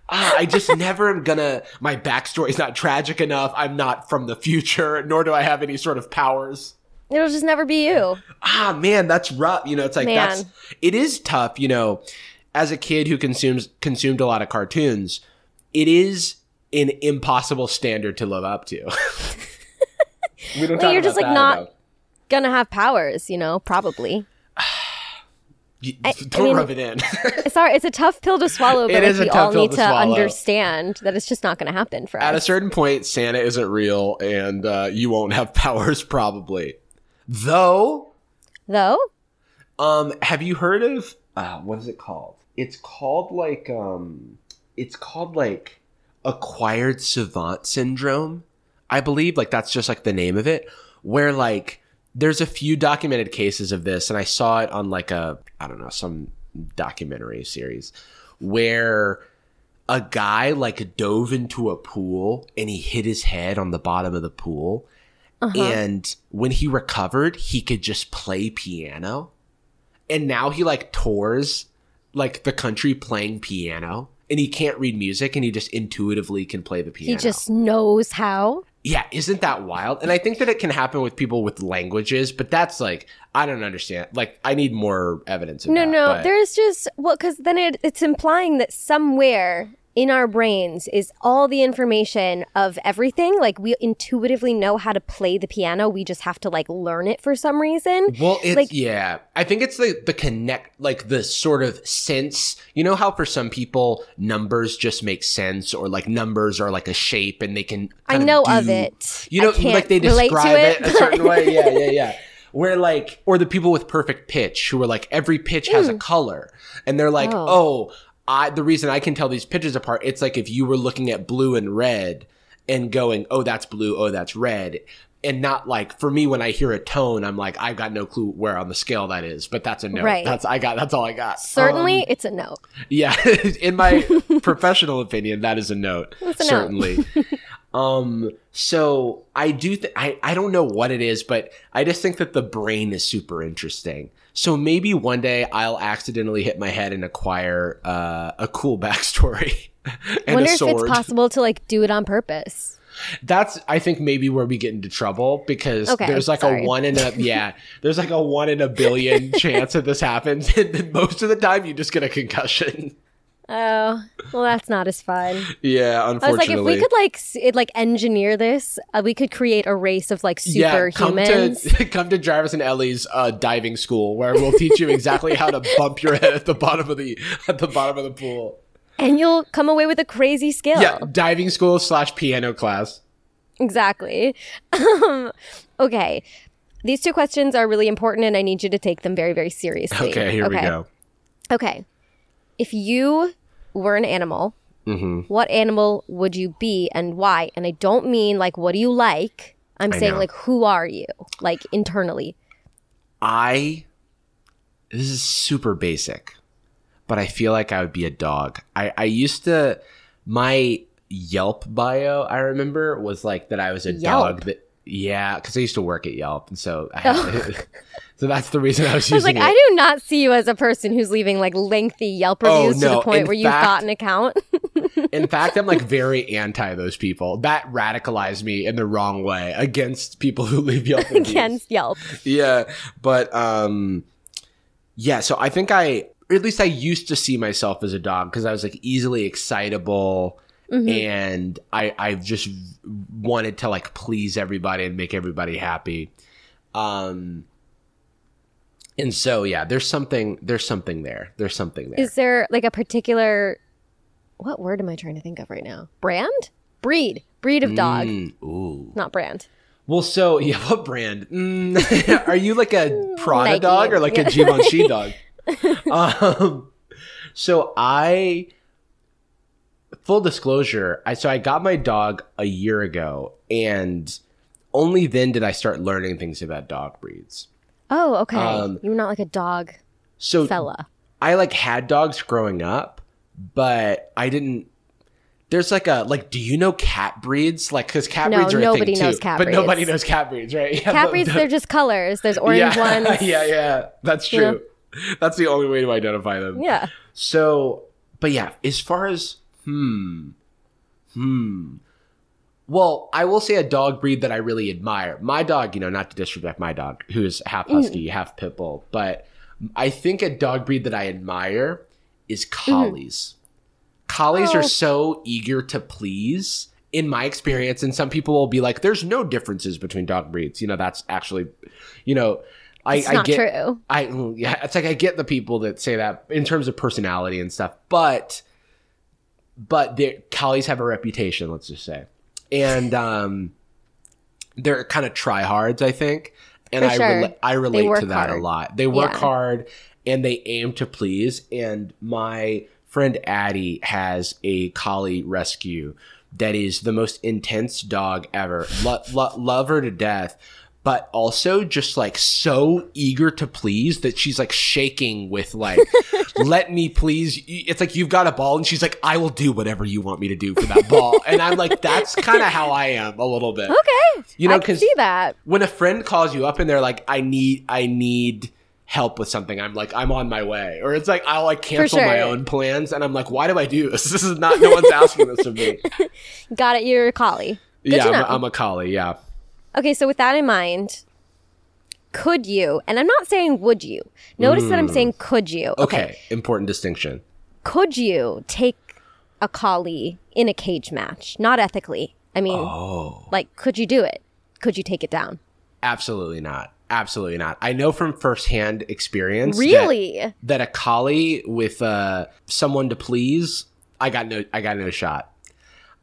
ah, I just never am gonna. My backstory's not tragic enough. I'm not from the future, nor do I have any sort of powers. It'll just never be you. Ah, man, that's rough. You know, it's like Man. that's it is tough. You know, as a kid who consumes consumed a lot of cartoons, it is an impossible standard to live up to. *laughs* we don't Well, you're about just, like, not- enough. Gonna have powers, you know, probably. You- I don't mean- rub it in. *laughs* Sorry, it's a tough pill to swallow, *laughs* but like, we all need to to, understand that it's just not going to happen for At a certain point, Santa isn't real, and uh, you won't have *laughs* powers probably. Though, Though, um, have you heard of uh, what is it called? It's called like um, it's called like acquired savant syndrome. I believe like that's just like the name of it. Where like there's a few documented cases of this, and I saw it on like a I don't know some documentary series where a guy like dove into a pool and he hit his head on the bottom of the pool. Uh-huh. And when he recovered, he could just play piano. And now he like tours like the country playing piano and he can't read music and he just intuitively can play the piano. He just knows how. Yeah, isn't that wild? And I think that it can happen with people with languages, but that's like I don't understand. Like I need more evidence. Of No, that, no, but- there's just well, because then it, it's implying that somewhere in our brains is all the information of everything. Like we intuitively know how to play the piano. We just have to like learn it for some reason. Well, it's like- yeah. I think it's the the connect, like the sort of sense. You know how for some people numbers just make sense, or like numbers are like a shape, and they can. I know of do- it. You know, like they describe it, it, a certain way. *laughs* Yeah, yeah, yeah. Where like, or the people with perfect pitch who are like, every pitch has a mm. color, and they're like, Oh. oh, I. The reason I can tell these pitches apart, it's like if you were looking at blue and red, and going, oh, that's blue, oh, that's red. And not like for me when I hear a tone, I'm like I've got no clue where on the scale that is, but that's a note. Right. That's I got. That's all I got. Certainly, Um, it's a note. yeah. *laughs* In my *laughs* professional opinion, that is a note. A note. certainly. *laughs* um. So I do. Th- I I don't know what it is, but I just think that the brain is super interesting. So maybe one day I'll accidentally hit my head and acquire uh, a cool *laughs* backstory and Wonder if it's possible to like do it on purpose. That's I think maybe where we get into trouble because Okay, there's like sorry. a one in a *laughs* yeah there's like a one in a billion *laughs* chance that this happens and then most of the time you just get a concussion. Oh, well, that's not as fun. Yeah, unfortunately. I was like, if we could like it, like engineer this, uh, we could create a race of like yeah, come to *laughs* come to Jarvis and Ellie's uh, diving school where we'll teach you exactly how to bump your head at the bottom of the at the bottom of the pool. and you'll come away with a crazy skill. Yeah, diving school slash piano class. Exactly. Um, okay. These two questions are really important and I need you to take them very, very seriously. Okay, here we go. Okay. If you were an animal, Mm-hmm. what animal would you be and why? And I don't mean like, what do you like? I'm I saying know. like, who are you? Like internally. I this is super basic, but I feel like I would be a dog. I I used to my Yelp bio I remember was like that I was a Yelp? dog that yeah, because I used to work at Yelp, and so I had, *laughs* so that's the reason I was I was using like, it. I do not see you as a person who's leaving like lengthy Yelp Oh, reviews to the point In where you've got an account. In *laughs* fact, I'm like very anti those people. That radicalized me in the wrong way against people who leave Yelp reviews. against Yelp. yeah but um yeah so i think i or at least i used to see myself as a dog because i was like easily excitable and i i just wanted to like please everybody and make everybody happy um and so yeah there's something there's something there there's something there Is there like a particular what word am I trying to think of right now? Brand? Breed. Breed of dog. Mm, ooh Not brand. well so *laughs* yeah what brand mm, *laughs* are you like a *laughs* prada Nike. dog or like a givenchy dog um so i full disclosure i so i got my dog a year ago and only then did i start learning things about dog breeds Oh, okay. Um, You're not like a dog so fella. i like had dogs growing up but i didn't there's like a like do you know cat breeds like because cat No, breeds are a nobody thing knows too cat but nobody knows cat breeds right *laughs* Yeah, Cat but- breeds, they're just colors. There's *laughs* orange yeah, ones. *laughs* yeah yeah that's You know? true that's the only way to identify them Yeah. So, but yeah, as far as hmm, hmm. Well, I will say a dog breed that I really admire. My dog, you know, not to disrespect my dog, who is half Mm. husky, half pit bull, but I think a dog breed that I admire is collies. Collies Mm-hmm. Oh. are so eager to please. In my experience, and some people will be like, "There's no differences between dog breeds." You know, that's actually, you know, I, It's I not get true. I mm, yeah, it's like I get the people that say that in terms of personality and stuff, but but collies have a reputation, let's just say, and um, they're kind of tryhards, I think, and For I sure. rela- I relate to that a lot. They work Yeah. hard and they aim to please. And my friend Addie has a collie rescue that is the most intense dog ever. Lo- lo- love her to death. But also just like so eager to please that she's like shaking with like, *laughs* let me please. It's like you've got a ball and she's like, I will do whatever you want me to do for that ball. And I'm like, that's kind of how I am a little bit. Okay. You know, because see that. when a friend calls you up and they're like, I need, I need help with something, I'm like, I'm on my way. Or it's like I'll like cancel my own plans and I'm like, why do I do this? This is not no one's asking this of me. *laughs* Got it. You're a collie. Good yeah, I'm a, I'm a collie, yeah. Okay, so with that in mind, could you, and I'm not saying would you, notice that I'm saying could you. Mm. Okay. Important distinction. Could you take a collie in a cage match? Not ethically. I mean, Oh. like, could you do it? Could you take it down? Absolutely not. Absolutely not. I know from firsthand experience that- Really? that, a collie with uh, someone to please, I got no I got no shot.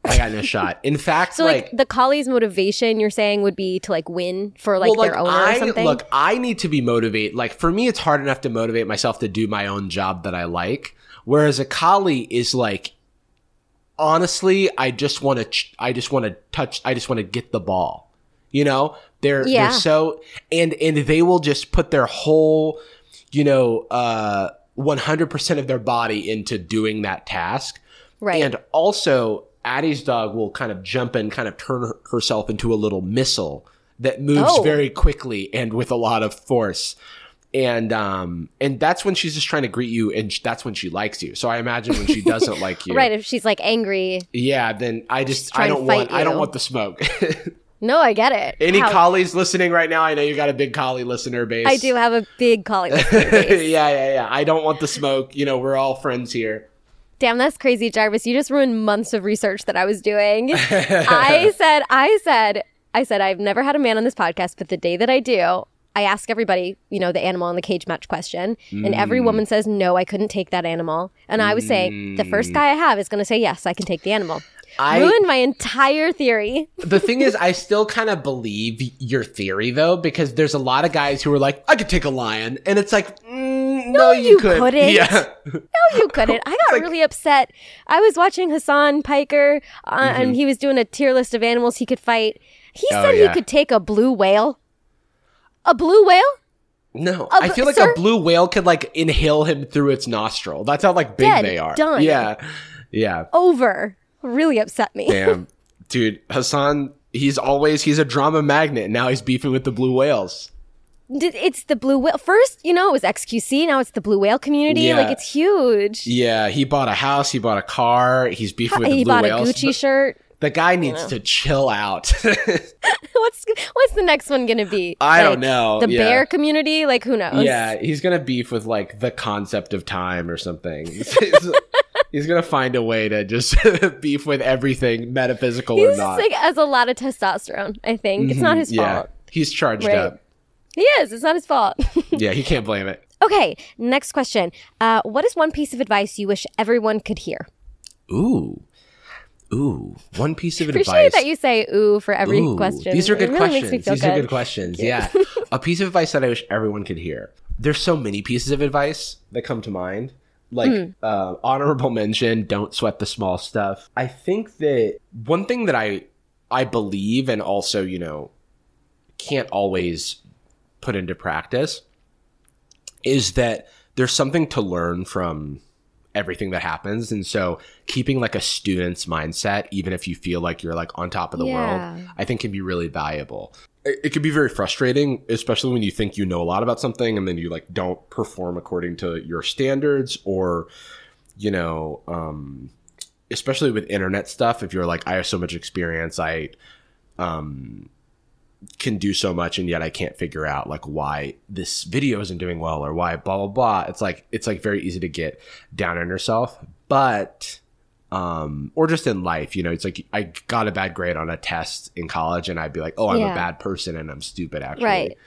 I got no shot. In fact, So, like, like, the collie's motivation, you're saying, would be to like win for like well, their owner I, or something? Look, I need to be motivated. Like for me, it's hard enough to motivate myself to do my own job that I like. Whereas a collie is like, honestly, I just want to. Ch- I just want to touch. I just want to get the ball. You know, they're Yeah. they're so and and they will just put their whole, you know, uh, one hundred percent of their body into doing that task. right. And also, Addie's dog will kind of jump and kind of turn herself into a little missile that moves Oh. very quickly and with a lot of force. And um and that's when she's just trying to greet you, and sh- that's when she likes you. So I imagine when she *laughs* doesn't like you, right. If she's like angry. Yeah, then I just I don't want fight I don't want the smoke. *laughs* No, I get it. Any How- collies listening right now? I know you got a big collie listener base. I do have a big collie. *laughs* yeah, listener base. yeah, yeah. I don't want the smoke. You know, we're all friends here. Damn, that's crazy, Jarvis. You just ruined months of research that I was doing. *laughs* I said, I said, I said, I've never had a man on this podcast, but the day that I do, I ask everybody, you know, the animal in the cage match question, and every Mm. woman says, no, I couldn't take that animal. And I was saying, the first guy I have is going to say, yes, I can take the animal. I- Ruined my entire theory. *laughs* The thing is, I still kind of believe your theory though, because there's a lot of guys who are like, I could take a lion, and it's like, mm, no, you, you could. couldn't. Yeah, No, you *laughs* couldn't. I got really upset. I was watching Hassan Piker, uh, and he was doing a tier list of animals he could fight. He Mm-hmm. Oh, said yeah. he could take a blue whale. A blue whale? no, I feel like sir? a blue whale could like inhale him through its nostril. That's how like big Dead. they are. Done. Yeah, yeah. Over. Really upset me. Damn, *laughs* dude, Hassan. He's always he's a drama magnet. and Now he's beefing with the blue whales. It's the blue whale. First, you know, it was XQC. Now it's the blue whale community. Yeah. Like, it's huge. Yeah, he bought a house. He bought a car. He's beefing with the he blue bought a Gucci The- shirt. The guy needs to chill out. *laughs* *laughs* what's what's the next one gonna be? I don't know. The Yeah. bear community? Like, who knows? yeah, he's gonna beef with like the concept of time or something. *laughs* he's gonna find a way to just beef with everything, metaphysical He's or just not. like has a lot of testosterone. I think it's not his Mm-hmm. yeah, fault. he's charged Right. up. He is. It's not his fault. *laughs* Yeah, he can't blame it. okay. Next question. Uh, what is one piece of advice you wish everyone could hear? Ooh, ooh, one piece of Appreciate advice. that you say "ooh" for every Ooh, question. These are good really questions. Makes me feel These good. are good questions. Yeah. a piece of advice that I wish everyone could hear. There's so many pieces of advice that come to mind. Like Hmm. uh, honorable mention, don't sweat the small stuff. I think that one thing that I I believe and also, you know, can't always put into practice is that there's something to learn from everything that happens. And so keeping like a student's mindset even if you feel like you're like on top of the Yeah. world i think can be really valuable. It, it can be very frustrating especially when you think you know a lot about something and then you like don't perform according to your standards or you know um especially with internet stuff if you're like i have so much experience. I um can do so much and yet I can't figure out like why this video isn't doing well or why blah blah blah. It's like it's like very easy to get down on yourself. But um or just in life, you know, it's like I got a bad grade on a test in college and I'd be like, "Oh, I'm Yeah. a bad person and I'm stupid actually." Right.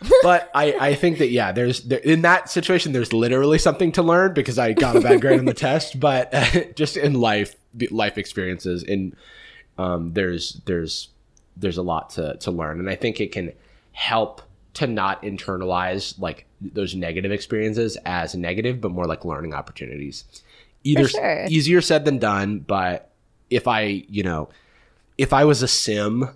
*laughs* but I, I think that yeah, there's there, in that situation there's literally something to learn because I got a bad grade on the test. But *laughs* just in life, life experiences, in um, there's there's there's a lot to to learn, and I think it can help to not internalize like those negative experiences as negative, but more like learning opportunities. Either sure. easier said than done, but if I you know if I was a sim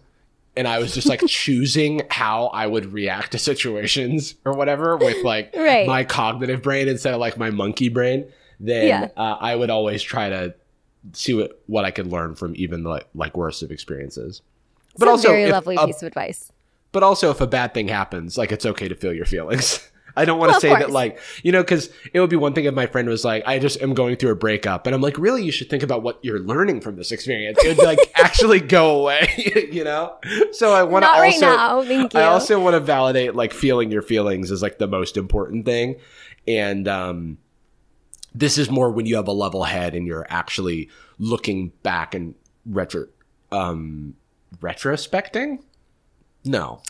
and I was just like *laughs* choosing how I would react to situations or whatever with like Right. my cognitive brain instead of like my monkey brain, then Yeah. uh, I would always try to see what, what I could learn from even the like worst of experiences. It's a very lovely a- piece of advice. but also if a bad thing happens, like it's okay to feel your feelings. *laughs* I don't want to of say that like, you know, cuz it would be one thing if my friend was like, I just am going through a breakup and I'm like, really you should think about what you're learning from this experience. It would like *laughs* actually go away, *laughs* you know? So I want to also right now. Thank you. I also want to validate like feeling your feelings is like the most important thing. And um this is more when you have a level head and you're actually looking back and retro um retrospecting? No.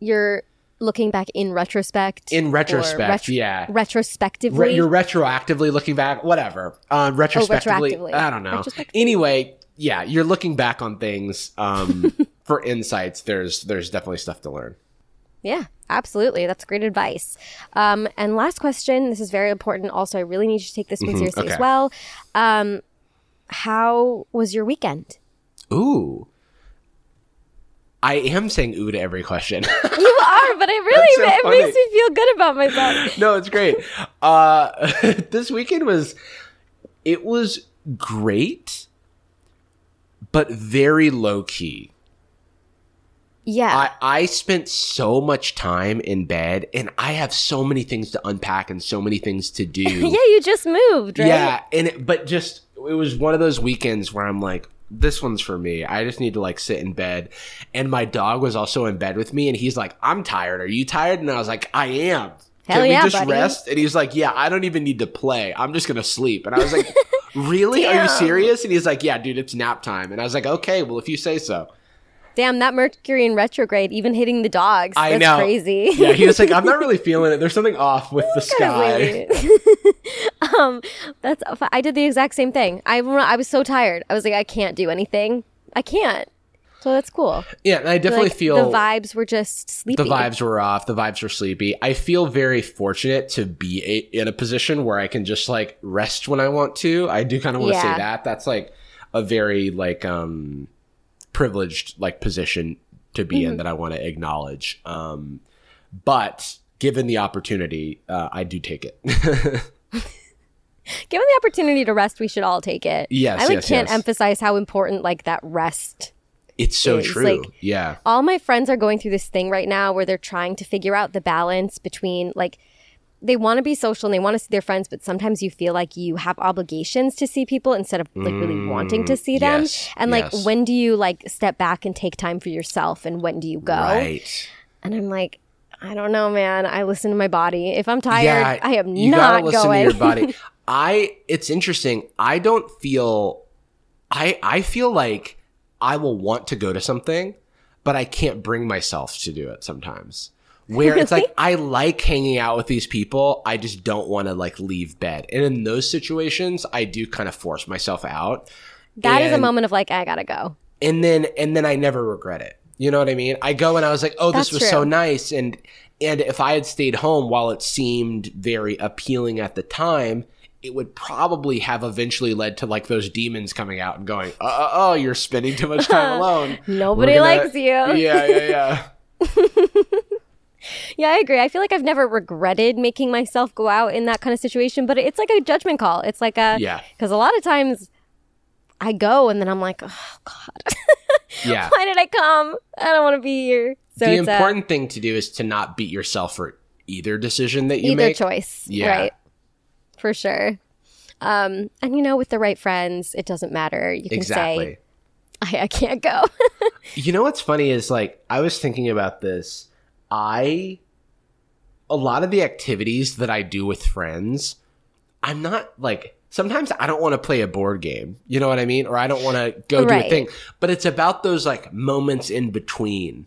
You're looking back in retrospect. In retrospect, retro- yeah. Retrospectively. Re- you're retroactively looking back, whatever. Um, retrospectively, Oh, retroactively. I don't know. Anyway, yeah, you're looking back on things um, *laughs* for insights. There's there's definitely stuff to learn. Yeah, absolutely. That's great advice. Um, and last question. This is very important. Also, I really need you to take this one seriously Mm-hmm. okay. as well. Um, how was your weekend? Ooh. I am saying ooh to every question. *laughs* You are, but it really so it makes me feel good about myself. *laughs* no, it's great. Uh, *laughs* this weekend was it was great, but very low key. Yeah. I, I spent so much time in bed and I have so many things to unpack and so many things to do. yeah, you just moved, right? Yeah, and it, but just it was one of those weekends where I'm like, this one's for me. I just need to like sit in bed. And my dog was also in bed with me, and he's like, "I'm tired. Are you tired?" And I was like, "I am." Hell Can yeah, we just buddy. rest? And he's like, "Yeah, I don't even need to play. I'm just gonna sleep." And I was like, *laughs* "Really? Are you serious?" And he's like, "Yeah, dude, it's nap time." And I was like, "Okay, well, if you say so." Damn, that Mercury in retrograde, even hitting the dogs. I That's know. crazy. Yeah, he was like, "I'm not really *laughs* feeling it. There's something off with the sky." *laughs* Um, that's I did the exact same thing. I I was so tired. I was like, I can't do anything. I can't. So that's cool. Yeah, and I definitely Like feel the vibes were just sleepy. the vibes were off the vibes were sleepy i feel very fortunate to be a, in a position where i can just like rest when i want to i do kind of want to Yeah. say that that's like a very like um privileged like position to be Mm-hmm. in that i want to acknowledge um but given the opportunity uh, i do take it *laughs* Given the opportunity to rest, we should all take it. Yes, I like yes, can't yes. emphasize how important like that rest. it's so It's true like- yeah All my friends are going through this thing right now where they're trying to figure out the balance between like they want to be social and they want to see their friends, but sometimes you feel like you have obligations to see people instead of like really wanting to see them. Mm, yes, and like, yes. when do you like step back and take time for yourself, and when do you go? right And I'm like, I don't know, man. I listen to my body. If I'm tired, yeah, I am you not gotta listen going. to your body. *laughs* I it's interesting. I don't feel I I feel like I will want to go to something, but I can't bring myself to do it sometimes. Where it's like I like hanging out with these people, I just don't want to like leave bed. And in those situations, I do kind of force myself out. That is a moment of like, I gotta go. and then and then I never regret it. You know what I mean? I go and I was like, "Oh, this That's was so nice." And and if I had stayed home while it seemed very appealing at the time, it would probably have eventually led to like those demons coming out and going, "Uh, uh, oh, you're spending too much time *laughs* alone. Nobody gonna- likes you. Yeah, yeah, yeah. *laughs* *laughs* Yeah, I agree. I feel like I've never regretted making myself go out in that kind of situation, but it's like a judgment call. It's like a Yeah. because a lot of times I go and then I'm like, oh god, *laughs* Yeah. why did I come? I don't want to be here. So the it's important thing to do is to not beat yourself for either decision that a, you either make. choice, Yeah. right? For sure. Um, and you know, with the right friends, it doesn't matter. You can Exactly. say, I, I can't go. *laughs* You know what's funny is like I was thinking about this. I a lot of the activities that I do with friends, I'm not like sometimes I don't want to play a board game. You know what I mean? Or I don't want to go do a thing. But it's about those like moments in between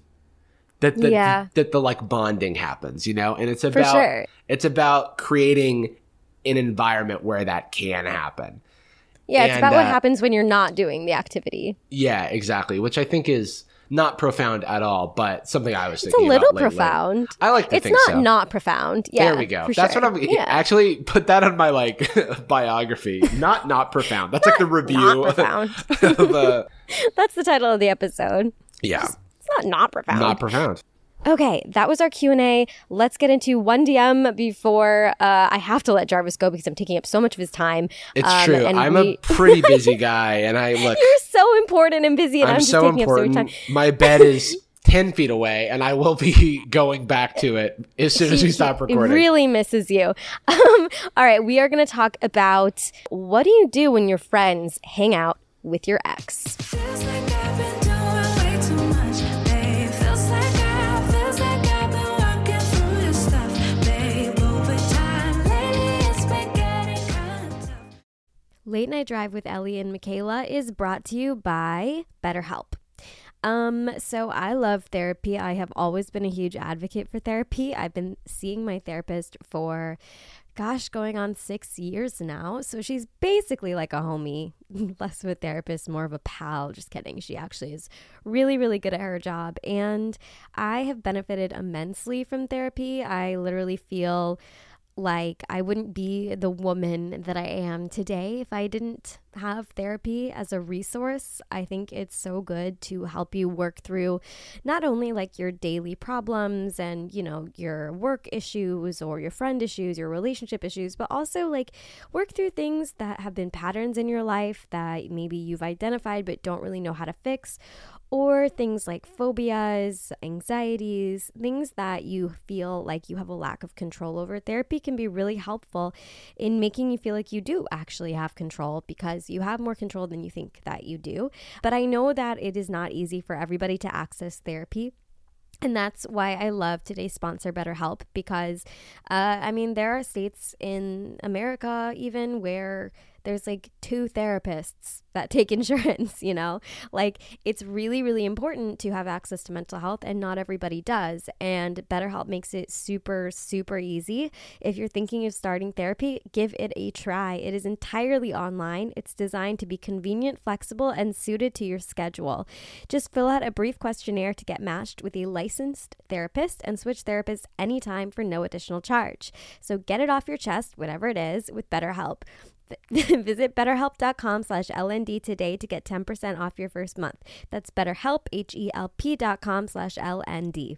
that that, Yeah. that the like bonding happens, you know? And it's about sure. it's about creating an environment where that can happen. yeah, it's And, about what uh, happens when you're not doing the activity. Yeah, exactly. Which I think is not profound at all, but something I was thinking. It's a little lately. profound. I like to It's think not so. not profound. Yeah, there we go. That's sure. what I'm Yeah. *laughs* actually put that on my like *laughs* biography. Not not profound. That's like the *laughs* review Not profound. of uh, That's the title of the episode. yeah, It's not not profound. not profound. Okay, that was our Q and A. Let's get into one DM before uh, I have to let Jarvis go because I'm taking up so much of his time. It's Um, true. and I'm we- a pretty busy guy, and I *laughs* look. You're so important and busy, and I'm, I'm just so taking up so important. much time. My bed is *laughs* 10 feet away and I will be *laughs* going back to it as soon as we stop recording. It really misses you. Um, all right, we are going to talk about what do you do when your friends hang out with your ex? Late Night Drive with Ellie and Michaela is brought to you by BetterHelp. Um, so I love therapy. I have always been a huge advocate for therapy. I've been seeing my therapist for gosh, going on six years now. So she's basically like a homie, *laughs* less of a therapist, more of a pal. Just kidding. She actually is really, really good at her job. And I have benefited immensely from therapy. I literally feel like I wouldn't be the woman that I am today if I didn't have therapy as a resource. I think it's so good to help you work through not only like your daily problems and, you know, your work issues or your friend issues, your relationship issues, but also like work through things that have been patterns in your life that maybe you've identified but don't really know how to fix or things like phobias, anxieties, things that you feel like you have a lack of control over. Therapy can be really helpful in making you feel like you do actually have control because you have more control than you think that you do. But I know that it is not easy for everybody to access therapy. And that's why I love today's sponsor, BetterHelp, because uh, I mean, there are states in America even where there's like two therapists that take *laughs* insurance, you know? Like it's really, really important to have access to mental health, and not everybody does. And BetterHelp makes it super, super easy. If you're thinking of starting therapy, give it a try. It is entirely online, it's designed to be convenient, flexible, and suited to your schedule. Just fill out a brief questionnaire to get matched with a licensed therapist and switch therapists anytime for no additional charge. So get it off your chest, whatever it is, with BetterHelp. *laughs* Visit betterhelp.com slash LND today to get 10% off your first month. That's betterhelp, H-E-L-P dot com slash LND.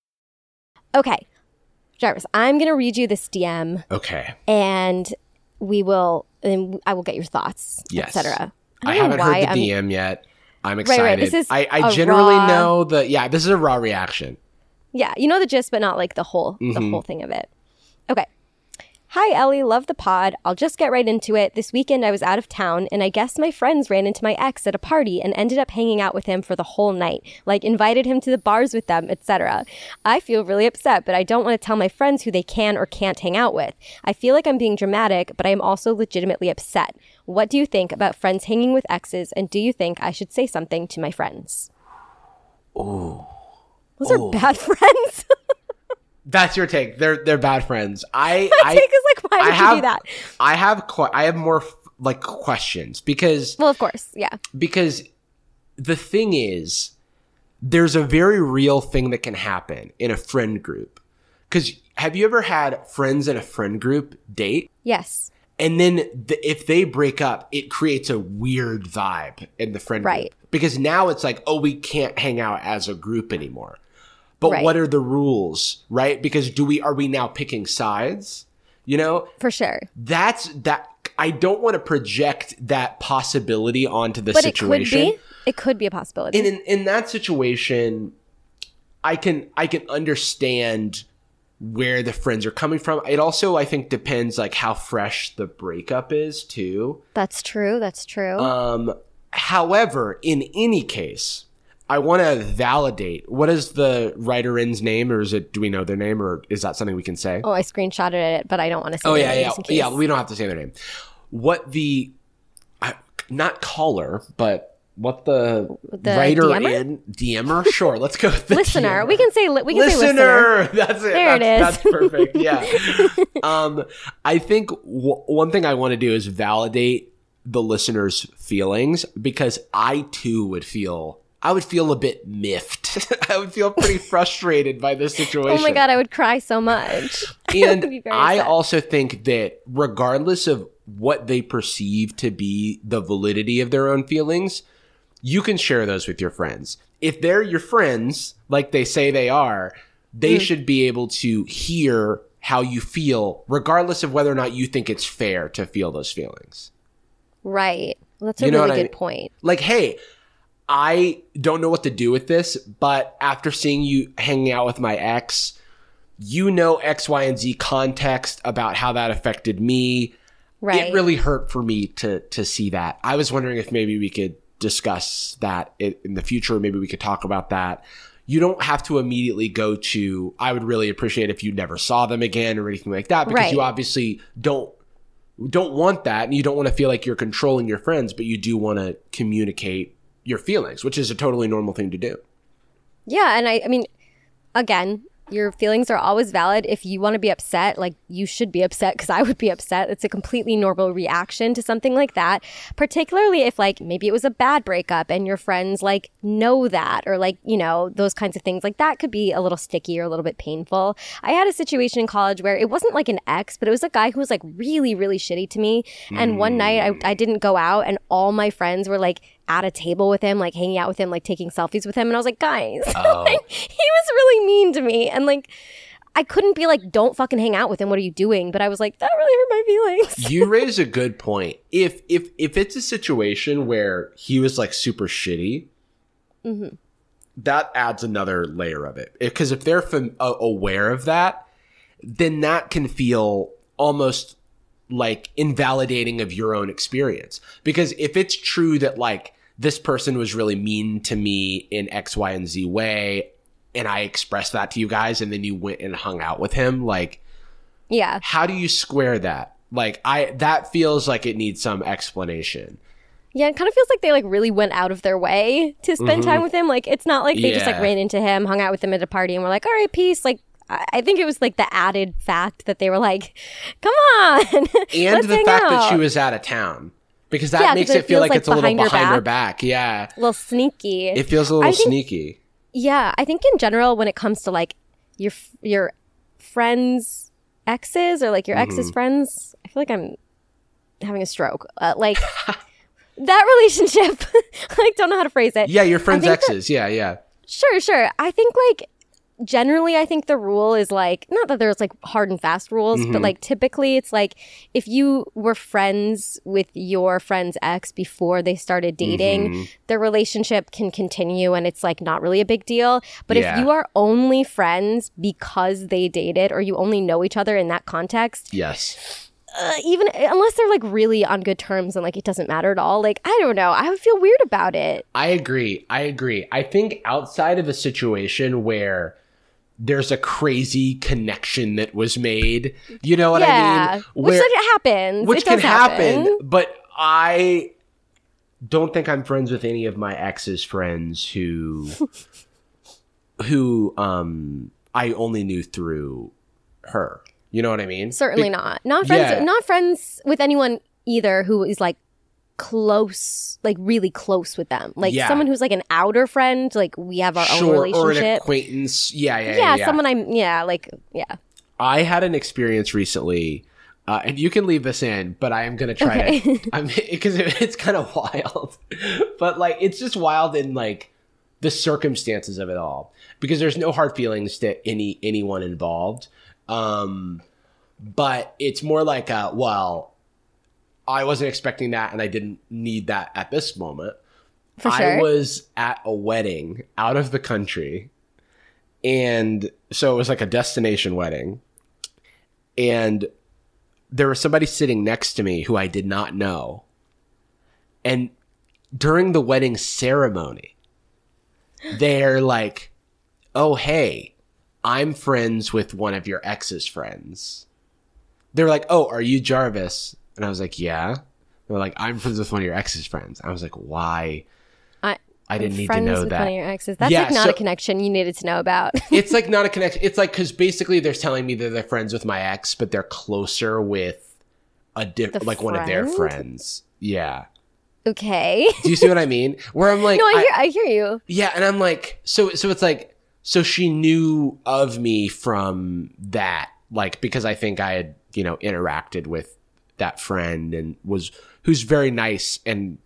Okay, Jarvis, I'm going to read you this DM Okay. and we will, and I will get your thoughts, Yes. etc. I, don't haven't heard the I'm- DM yet. I'm excited. right, excited. this is I, I generally raw- know the yeah, this is a raw reaction. Yeah, you know the gist, but not like the whole the Mm-hmm. whole thing of it. Okay. Hi Ellie, love the pod. I'll just get right into it. This weekend I was out of town and I guess my friends ran into my ex at a party and ended up hanging out with him for the whole night. Like invited him to the bars with them, etc. I feel really upset, but I don't want to tell my friends who they can or can't hang out with. I feel like I'm being dramatic, but I am also legitimately upset. What do you think about friends hanging with exes and do you think I should say something to my friends? Oh. Those are bad *laughs* friends. That's your take. They're they're bad friends. I *laughs* I take is like, why I would you have, do that? I have que- I have more f- like questions because Well, of course, yeah. because the thing is there's a very real thing that can happen in a friend group. Cuz have you ever had friends in a friend group date Yes. and then the, if they break up it creates a weird vibe in the friend Right. group because now it's like oh we can't hang out as a group anymore but Right. what are the rules right because do we are we now picking sides you know For sure. that's that i don't want to project that possibility onto the But situation it could be. It could be a possibility. and in, in that situation i can i can understand where the friends are coming from it also i think depends like how fresh the breakup is too that's true. That's true. um however in any case i want to validate what is the writer in's name or is it do we know their name or is that something we can say oh, I screenshotted it, but I don't want to say Oh yeah, yeah, yeah. We don't have to say their name. What the, not caller, but what the, The writer DMer? in DMer? Sure, let's go listener. DMer. We can say we can say listener. listener. *laughs* That's it. There it that's, is. That's perfect. Yeah. *laughs* um, I think w- one thing I want to do is validate the listener's feelings because I too would feel I would feel a bit miffed. *laughs* I would feel pretty *laughs* frustrated by this situation. Oh my god, I would cry so much. *laughs* I And I upset. also think that regardless of what they perceive to be the validity of their own feelings, you can share those with your friends. If they're your friends, like they say they are, they Mm. should be able to hear how you feel, regardless of whether or not you think it's fair to feel those feelings. right. Well, that's a You know really what I good mean? point. Like, hey, I don't know what to do with this, but after seeing you hanging out with my ex, you know X, Y, and Z context about how that affected me. Right. It really hurt for me to to see that. I was wondering if maybe we could discuss that in the future. Maybe we could talk about that. You don't have to immediately go to. I would really appreciate if you never saw them again or anything like that, because you obviously don't don't want that, and you don't want to feel like you're controlling your friends, but you do want to communicate your feelings, which is a totally normal thing to do. Yeah, and I, I mean, again, your feelings are always valid. If you want to be upset, like you should be upset because I would be upset. It's a completely normal reaction to something like that, particularly if like maybe it was a bad breakup and your friends like know that or like, you know, those kinds of things. Like that could be a little sticky or a little bit painful. I had a situation in college where it wasn't like an ex, but it was a guy who was like really, really shitty to me. And mm. one night I, I didn't go out and all my friends were like, at a table with him, like hanging out with him, like taking selfies with him. And I was like, guys, *laughs* like, he was really mean to me. And like, I couldn't be like, don't fucking hang out with him. What are you doing? But I was like, that really hurt my feelings. you *laughs* raise a good point. If if if it's a situation where he was like super shitty, that adds another layer of it. Because if they're fam- uh, aware of that, then that can feel almost like invalidating of your own experience. Because if it's true that like this person was really mean to me in X, Y, and Z way, and I expressed that to you guys, and then you went and hung out with him, like yeah. how do you square that? Like I that feels like it needs some explanation. Yeah. It kind of feels like they like really went out of their way to spend time with him. Like, it's not like they just like Mm-hmm. Ran into him, hung out with him at a party, and were like, all right, peace. Like, I think it was like the added fact that they were like, come on. *laughs* And the fact that she was out of town. Because that Yeah, makes it it feel like, like it's a little behind your behind her back. back. Yeah. a little sneaky. It feels a little think- sneaky. Yeah, I think in general, when it comes to like your your friends' exes or like your ex's Mm-hmm. friends, I feel like I'm having a stroke. Uh, like *laughs* that relationship, *laughs* like don't know how to phrase it. Yeah, your friends' think that- exes. yeah, yeah. Sure, sure. I think like generally I think the rule is like not that there's like hard and fast rules, Mm-hmm. but like typically it's like if you were friends with your friend's ex before they started dating, Mm-hmm. the relationship can continue and it's like not really a big deal. But Yeah. if you are only friends because they dated or you only know each other in that context, Yes. uh, even unless they're like really on good terms and like it doesn't matter at all, like I don't know, I would feel weird about it. I agree. I agree. I think outside of a situation where there's a crazy connection that was made, you know what I yeah, mean? which Where- like, happens. which it can does happen, but I don't think I'm friends with any of my ex's friends who *laughs* who um I only knew through her. You know what I mean? Certainly Be- not. Not friends. Yeah. Not friends with anyone either who is like close, like really close with them. Like Yeah. someone who's like an outer friend. Like we have our own Sure, or an relationship. acquaintance. Yeah, yeah, yeah, yeah. someone I'm. Yeah, like yeah. I had an experience recently, uh, and you can leave this in, but I am try Okay. to, *laughs* I'm *laughs* because it's kind of wild, *laughs* but like it's just wild in like the circumstances of it all because there's no hard feelings to any anyone involved, um, but it's more like a well, I wasn't expecting that, and I didn't need that at this moment. For I was at a wedding out of the country. And so it was like a destination wedding. And there was somebody sitting next to me who I did not know. And during the wedding ceremony, they're like, oh, hey, I'm friends with one of your ex's friends. They're like, oh, are you Jarvis? And I was like, yeah. They're like, I'm friends with one of your ex's friends. I was like, why? I, I didn't need to friends know with that. one of your exes. That's Yeah, like not so- a connection you needed to know about. *laughs* it's like not a connection. It's like because basically they're telling me that they're friends with my ex, but they're closer with a diff- The like one of their friends. Yeah, Okay. Do you see what I *laughs* mean? Where I'm like, no, I I- hear I hear you. Yeah, and I'm like, so so it's like, so she knew of me from that, like because I think I had you know interacted with that friend and was who's very nice and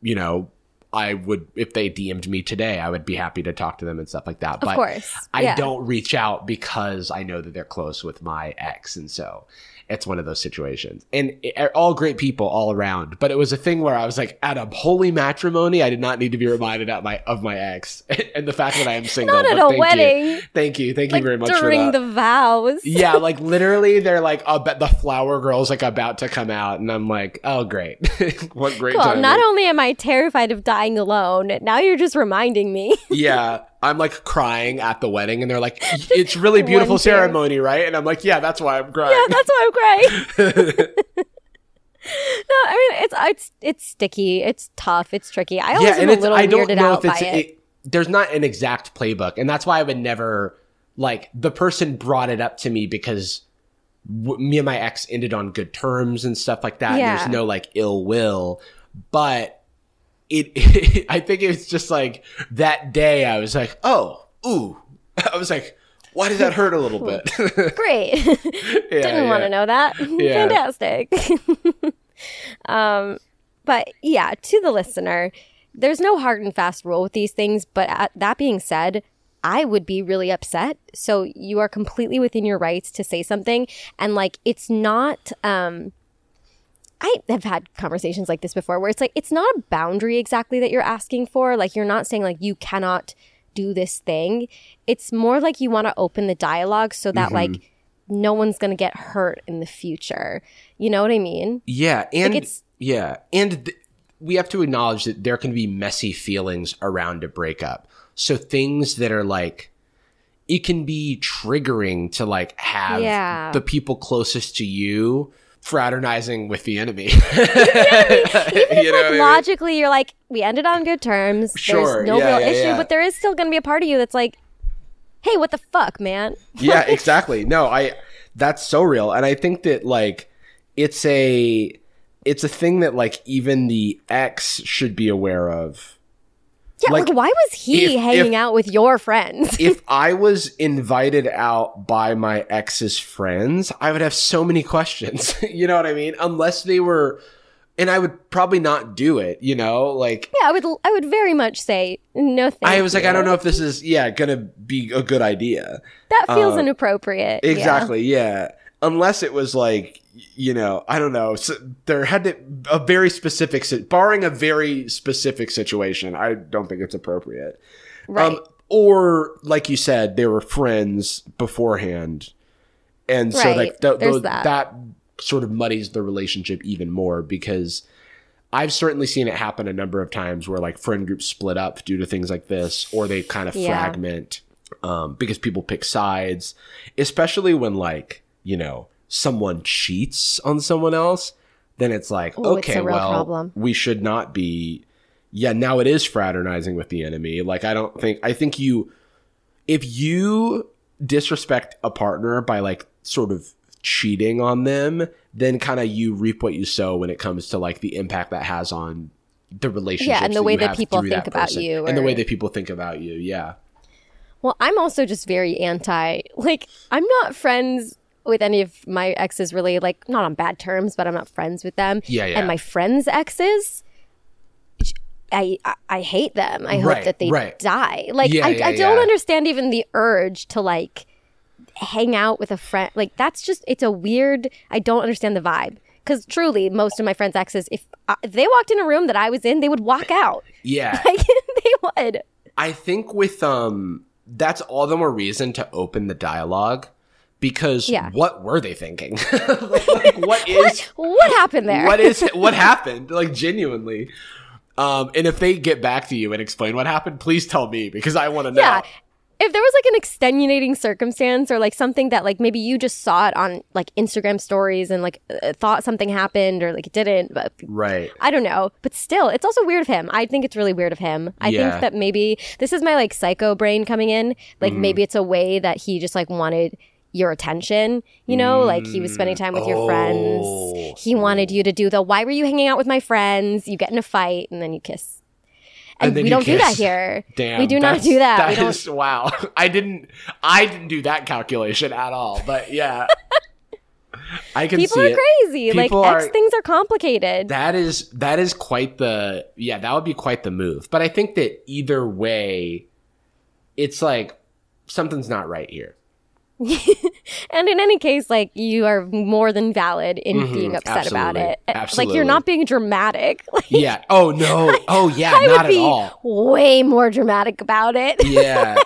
you know I would if they DM'd me today, I would be happy to talk to them and stuff like that. Of but course. I Yeah. don't reach out because I know that they're close with my ex, and so it's one of those situations. And it- er, all great people all around, but it was a thing where I was like, at a holy matrimony, I did not need to be reminded at my of my ex *laughs* and the fact that I am *laughs* single. Not at a thank you. wedding. Thank you, thank Like you very much during the vows. yeah, *laughs* like literally, they're like, "I bet the flower girl's like about to come out," and I'm like, "Oh, great! what great Cool. Not only am I terrified of dying alone, now you're just reminding me. yeah, I'm like crying at the wedding, and they're like, *laughs* "It's really beautiful ceremony, right?" And I'm like, "Yeah, that's why I'm crying." yeah, that's why I'm crying. *laughs* *laughs* no, I mean it's it's it's sticky. It's tough. It's tricky. I always am a little I don't weirded know out if it's by it. it- there's not an exact playbook, and that's why I would never like the person brought it up to me because w- me and my ex ended on good terms and stuff like that. Yeah. there's no like ill will, but it, *laughs* I think it's just like that day I was like, oh, ooh, *laughs* I was like, why did that hurt a little bit? *laughs* Great. Yeah, Didn't want to know that. Yeah. Fantastic. um, but yeah, to the listener, there's no hard and fast rule with these things. But at, that being said, I would be really upset. So you are completely within your rights to say something. And like, it's not, um, I have had conversations like this before where it's like, it's not a boundary exactly that you're asking for. Like, you're not saying like, you cannot do this thing. It's more like you want to open the dialogue so that mm-hmm. like, no one's going to get hurt in the future. You know what I mean? Yeah, and it's- yeah, and th- we have to acknowledge that there can be messy feelings around a breakup. So things that are like it can be triggering to like have Yeah. the people closest to you fraternizing with the enemy. *laughs* Even *laughs* You know if, what I mean? logically, you're like, we ended on good terms. Sure, There's no yeah, real yeah, issue, yeah. but there is still going to be a part of you that's like, hey, what the fuck, man? *laughs* yeah, exactly. No, I that's so real. And I think that like it's a it's a thing that like even the ex should be aware of. Yeah, like, Like, why was he if- hanging if- out with your friends? if *laughs* I was invited out by my ex's friends, I would have so many questions. *laughs* you know what I mean? Unless they were and I would probably not do it, you know? Like yeah, I would, I would very much say no. I was like, I don't know if this is yeah, gonna be a good idea. That feels uh, inappropriate. yeah. Exactly, yeah. Unless it was like, you know, I don't know. So there had to a very specific, barring a very specific situation. I don't think it's appropriate. Right. Um, or like you said, they were friends beforehand, and so Right. like th- th- that. that sort of muddies the relationship even more because I've certainly seen it happen a number of times where like friend groups split up due to things like this, or they kind of Yeah. fragment um, because people pick sides, especially when like you know someone cheats on someone else. Then it's like, Ooh, it's okay, real well, problem. we should not be. Yeah, now it is fraternizing with the enemy. Like, I don't think. I think you, if you disrespect a partner by like sort of cheating on them, then kind of you reap what you sow when it comes to like the impact that has on the relationship. Yeah, and the way that people think about you and the way that people think about you. Yeah. Well, I'm also just very anti. Like, I'm not friends with any of my exes really. Like, not on bad terms, but I'm not friends with them. Yeah, yeah. And my friends' exes, I I, I hate them. I Right, hope that they right. die. Like, Yeah, I, yeah, I don't yeah. understand even the urge to like hang out with a friend. Like, that's just it's a weird. I don't understand the vibe. Because truly, most of my friends' exes, if, uh, if they walked in a room that I was in, they would walk out. Yeah. *laughs* Like, *laughs* they would. I think with um that's all the more reason to open the dialogue because Yeah. what were they thinking? *laughs* like, *laughs* what is What happened there? what is *laughs* what happened? Like genuinely. Um and if they get back to you and explain what happened, please tell me because I want to know. Yeah. If there was like an extenuating circumstance or like something that like maybe you just saw it on like Instagram stories and like uh, thought something happened or like it didn't, but Right. I don't know. But still, it's also weird of him. I think it's really weird of him. I Yeah. think that maybe this is my like psycho brain coming in. Like Mm-hmm. maybe it's a way that he just like wanted your attention. You know, like he was spending mm. time with your Oh. friends. He wanted you to do the why were you hanging out with my friends? You get in a fight and then you kiss. And And, we don't do that here. Damn, we do not do that. don't. is wow. *laughs* I didn't. I didn't do that calculation at all. But yeah, I can People are it. crazy. Like People X things are complicated. That is that is quite the yeah. That would be quite the move. But I think that either way, it's like something's not right here. *laughs* And in any case, like you are more than valid in being upset about Mm-hmm. absolutely. it. Like you're not being dramatic. *laughs* Like, Yeah. Oh no. *laughs* Oh yeah. I not would at be all. way more dramatic about it. Yeah.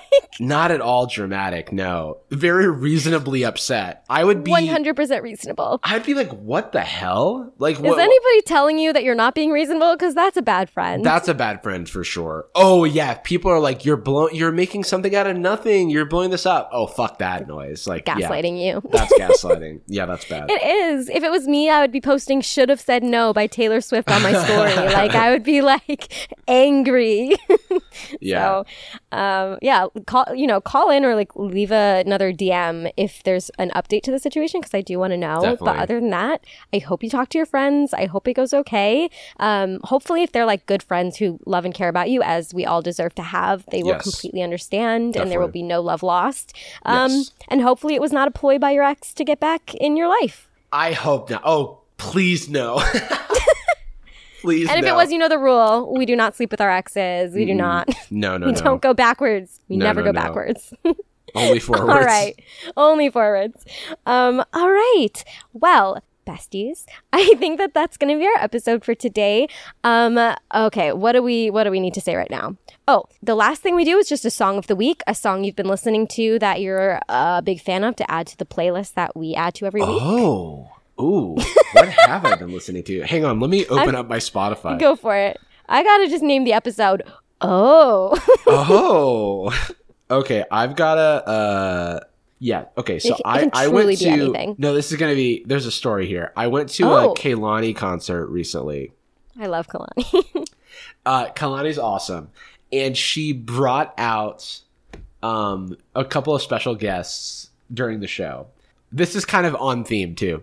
not at all dramatic. No. Very reasonably upset. I would be. One hundred percent reasonable. I'd be like, what the hell? Like, Is anybody telling you that you're not being reasonable? Because that's a bad friend. That's a bad friend for sure. Oh yeah, people are like, you're blowing, you're making something out of nothing. You're blowing this up. Oh fuck that noise. Like yeah, gaslighting you. *laughs* that's gaslighting. Yeah, that's bad. It is. If it was me, I would be posting "Should Have Said No" by Taylor Swift on my story. *laughs* like I would be like angry. *laughs* *laughs* Yeah. So, um, yeah, call you know call in or like leave a, another DM if there's an update to the situation because I do want to know. Definitely. But other than that, I hope you talk to your friends. I hope it goes okay. Um, hopefully, if they're like good friends who love and care about you, as we all deserve to have, they will Yes. completely understand and there will be no love lost. Um, Yes. and hopefully, it was not a ploy by your ex to get back in your life. I hope not. Oh, please no. *laughs* please. And if no. it was, you know the rule: we do not sleep with our exes. We do not. no, *laughs* no, we no. don't go backwards. We No, never no, go no. backwards. *laughs* Only forwards. all right, only forwards. Um, all right. Well, besties, *laughs* I think that that's going to be our episode for today. Um, okay, what do we what do we need to say right now? Oh, the last thing we do is just a song of the week, a song you've been listening to that you're a big fan of to add to the playlist that we add to every week. Oh. Ooh. What have I been listening to? Hang on. Let me open up my Spotify. Go for it. I gotta just name the episode. Oh. oh. *laughs* Okay, I've gotta. uh yeah, okay. So It it I I went be to anything. No, this is to be there's a story here. I went to Oh. a Kehlani concert recently. I love Kehlani. *laughs* Uh Kehlani's awesome. And she brought out um a couple of special guests during the show. This is kind of on theme too.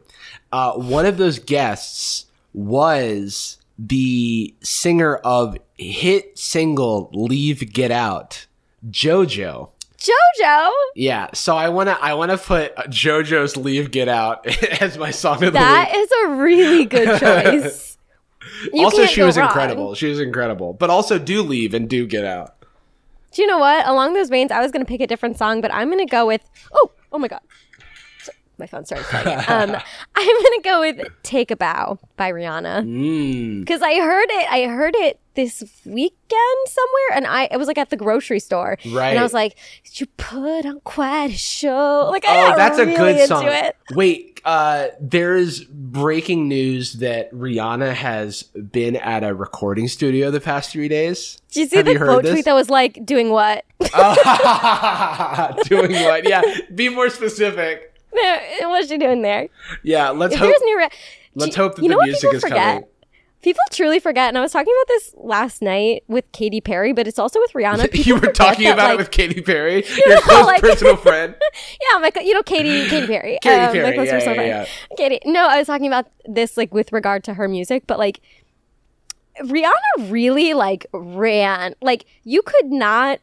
Uh one of those guests was the singer of hit single Leave Get Out, JoJo. Jojo. Yeah, so I wanna I wanna put JoJo's "Leave Get Out" *laughs* as my song of the That week. is a really good *laughs* choice. Also, she was wrong. incredible. She was incredible, but also do leave and do get out. Do you know what? Along those veins, I was going to pick a different song, but I'm going to go with. Oh, oh my God. My phone started playing. um, *laughs* I'm going to go with "Take a Bow" by Rihanna Mm. because I heard it. I heard it this weekend somewhere, and I it was like at the grocery store, Right. And I was like, "You put on quite a show." Like, I Oh, that's really a good song. It. Wait, uh, there's breaking news that Rihanna has been at a recording studio the past three days. Did you see Have the you quote this? tweet that was like, "Doing what?" *laughs* *laughs* Doing what? Yeah, be more specific. What's she doing there? Yeah, let's If hope. there's new, re- Let's hope that you know the what music people is forget? coming. People truly forget, and I was talking about this last night with Katy Perry, but it's also with Rihanna. *laughs* People you were talking that, about like, it with Katy Perry, *laughs* your know, close like- personal *laughs* friend. yeah, my you know Katy Katy Perry, Katy um, Perry, my close yeah, personal yeah, friend. Katy. No, I was talking about this like with regard to her music, but like Rihanna really like ran like you could not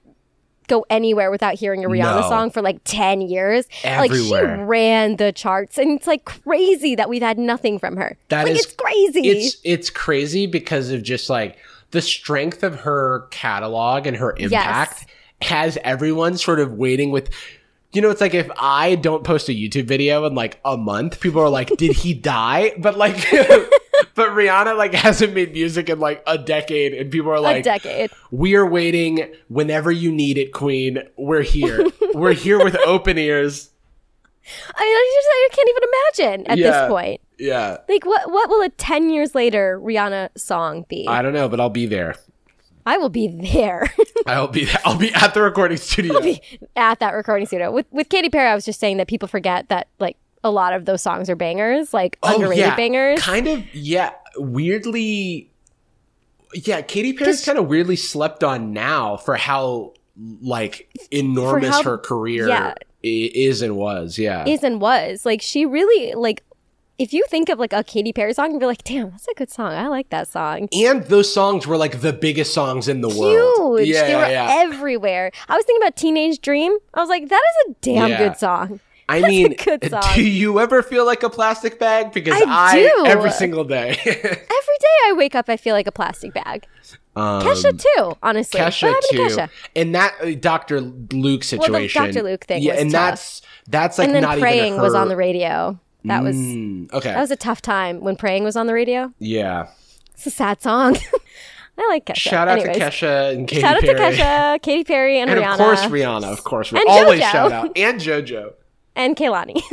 go anywhere without hearing a Rihanna No. song for like 10 years. Like she ran the charts and it's like crazy that we've had nothing from her. That like is- it's crazy. It's it's crazy because of just like the strength of her catalog and her impact has everyone sort of waiting with you know, it's like if I don't post a YouTube video in like a month, people are like, "Did he die?" But like, *laughs* but Rihanna like *laughs* hasn't made music in like a decade, and people are like, a decade. "We are waiting whenever you need it, Queen. We're here. We're here with *laughs* open ears." I mean, I just I can't even imagine at Yeah. this point. Yeah, Like, what what will a ten years later Rihanna song be? I don't know, but I'll be there. I will be there *laughs* I'll be I'll be at the recording studio. at that recording studio. With with Katy Perry, I was just saying that people forget that like a lot of those songs are bangers, like oh, underrated bangers. Oh, Kind of, yeah. Weirdly, yeah. Katy Perry's kind of weirdly slept on now for how like enormous how- her career yeah. Is and was, yeah. is and was. Like she really like if you think of like a Katy Perry song, you'd be like, damn, that's a good song. I like that song. and those songs were like the biggest songs in the world. Huge. Yeah, they were yeah. everywhere. I was thinking about Teenage Dream. I was like, that is a damn Yeah. good song. I mean, do you ever feel like a plastic bag? Because I I, do. every single day. *laughs* Every day I wake up, I feel like a plastic bag. um, Kesha too, honestly. Kesha too, Kesha? and that uh, Dr. Luke Well, situation. Dr. Luke thing yeah, was and tough. that's that's like and then not praying even was on the radio. That was Mm, okay. that was a tough time when praying was on the radio. yeah. It's a sad song. *laughs* I like Kesha. Shout out Anyways. to Kesha and Katy Perry. Shout out to Kesha, Katy Perry, and, And Rihanna, of course Rihanna, of course. We And always JoJo. shout out. And JoJo. And Kehlani. *laughs*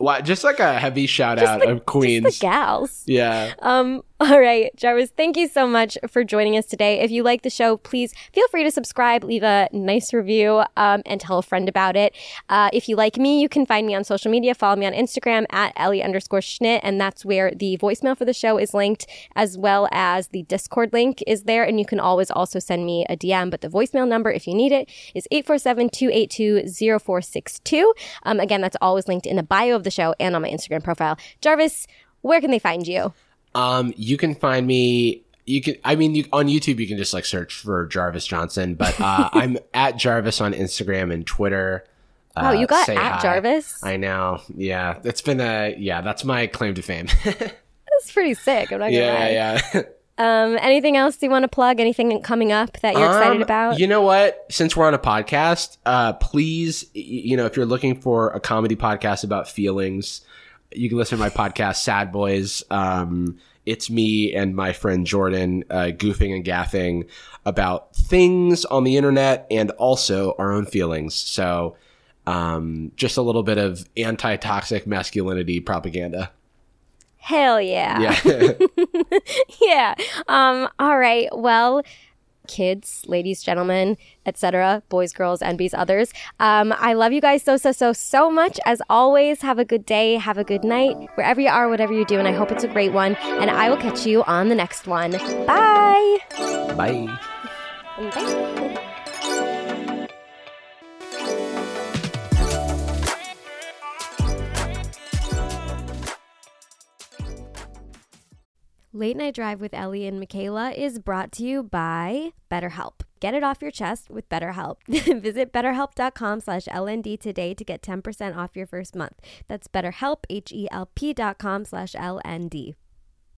Wow, just like a heavy shout out of Queens. Just the gals. yeah. Um, *laughs* all right, Jarvis, thank you so much for joining us today. If you like the show, please feel free to subscribe, leave a nice review, um, and tell a friend about it. Uh, if you like me, you can find me on social media. Follow me on Instagram at Ellie underscore Schnitt, and that's where the voicemail for the show is linked, as well as the Discord link is there. And you can always also send me a DM, but the voicemail number, if you need it, is 847 282 0462. Um, again, that's always linked in the bio of the show and on my Instagram profile. Jarvis, where can they find you? Um, you can find me. You can. I mean, you, on YouTube, you can just like search for Jarvis Johnson. But uh, *laughs* I'm at Jarvis on Instagram and Twitter. Oh, Uh, you got at hi. Jarvis? I know. Yeah, it's been a. Yeah, that's my claim to fame. *laughs* That's pretty sick. I'm not gonna lie. yeah, yeah. *laughs* Um, anything else you want to plug? Anything coming up that you're excited Um, about? You know what? Since we're on a podcast, uh, please, you know, if you're looking for a comedy podcast about feelings, you can listen to my podcast, Sad Boyz. Um, it's me and my friend Jordan uh, goofing and gaffing about things on the internet and also our own feelings. So, um, just a little bit of anti toxic masculinity propaganda. Hell yeah. Yeah. *laughs* yeah. Um, all right. Well, kids, ladies, gentlemen, etc., boys, girls, NBs, others. Um, I love you guys so, so, so, so much. As always, have a good day, have a good night, wherever you are, whatever you do, and I hope it's a great one. And I will catch you on the next one. Bye. Bye. Bye. Late Night Drive with Ellie and Michaela is brought to you by BetterHelp. Get it off your chest with BetterHelp. *laughs* Visit betterhelp.com slash LND today to get 10% off your first month. That's betterhelp, H-E-L-P dot com slash LND.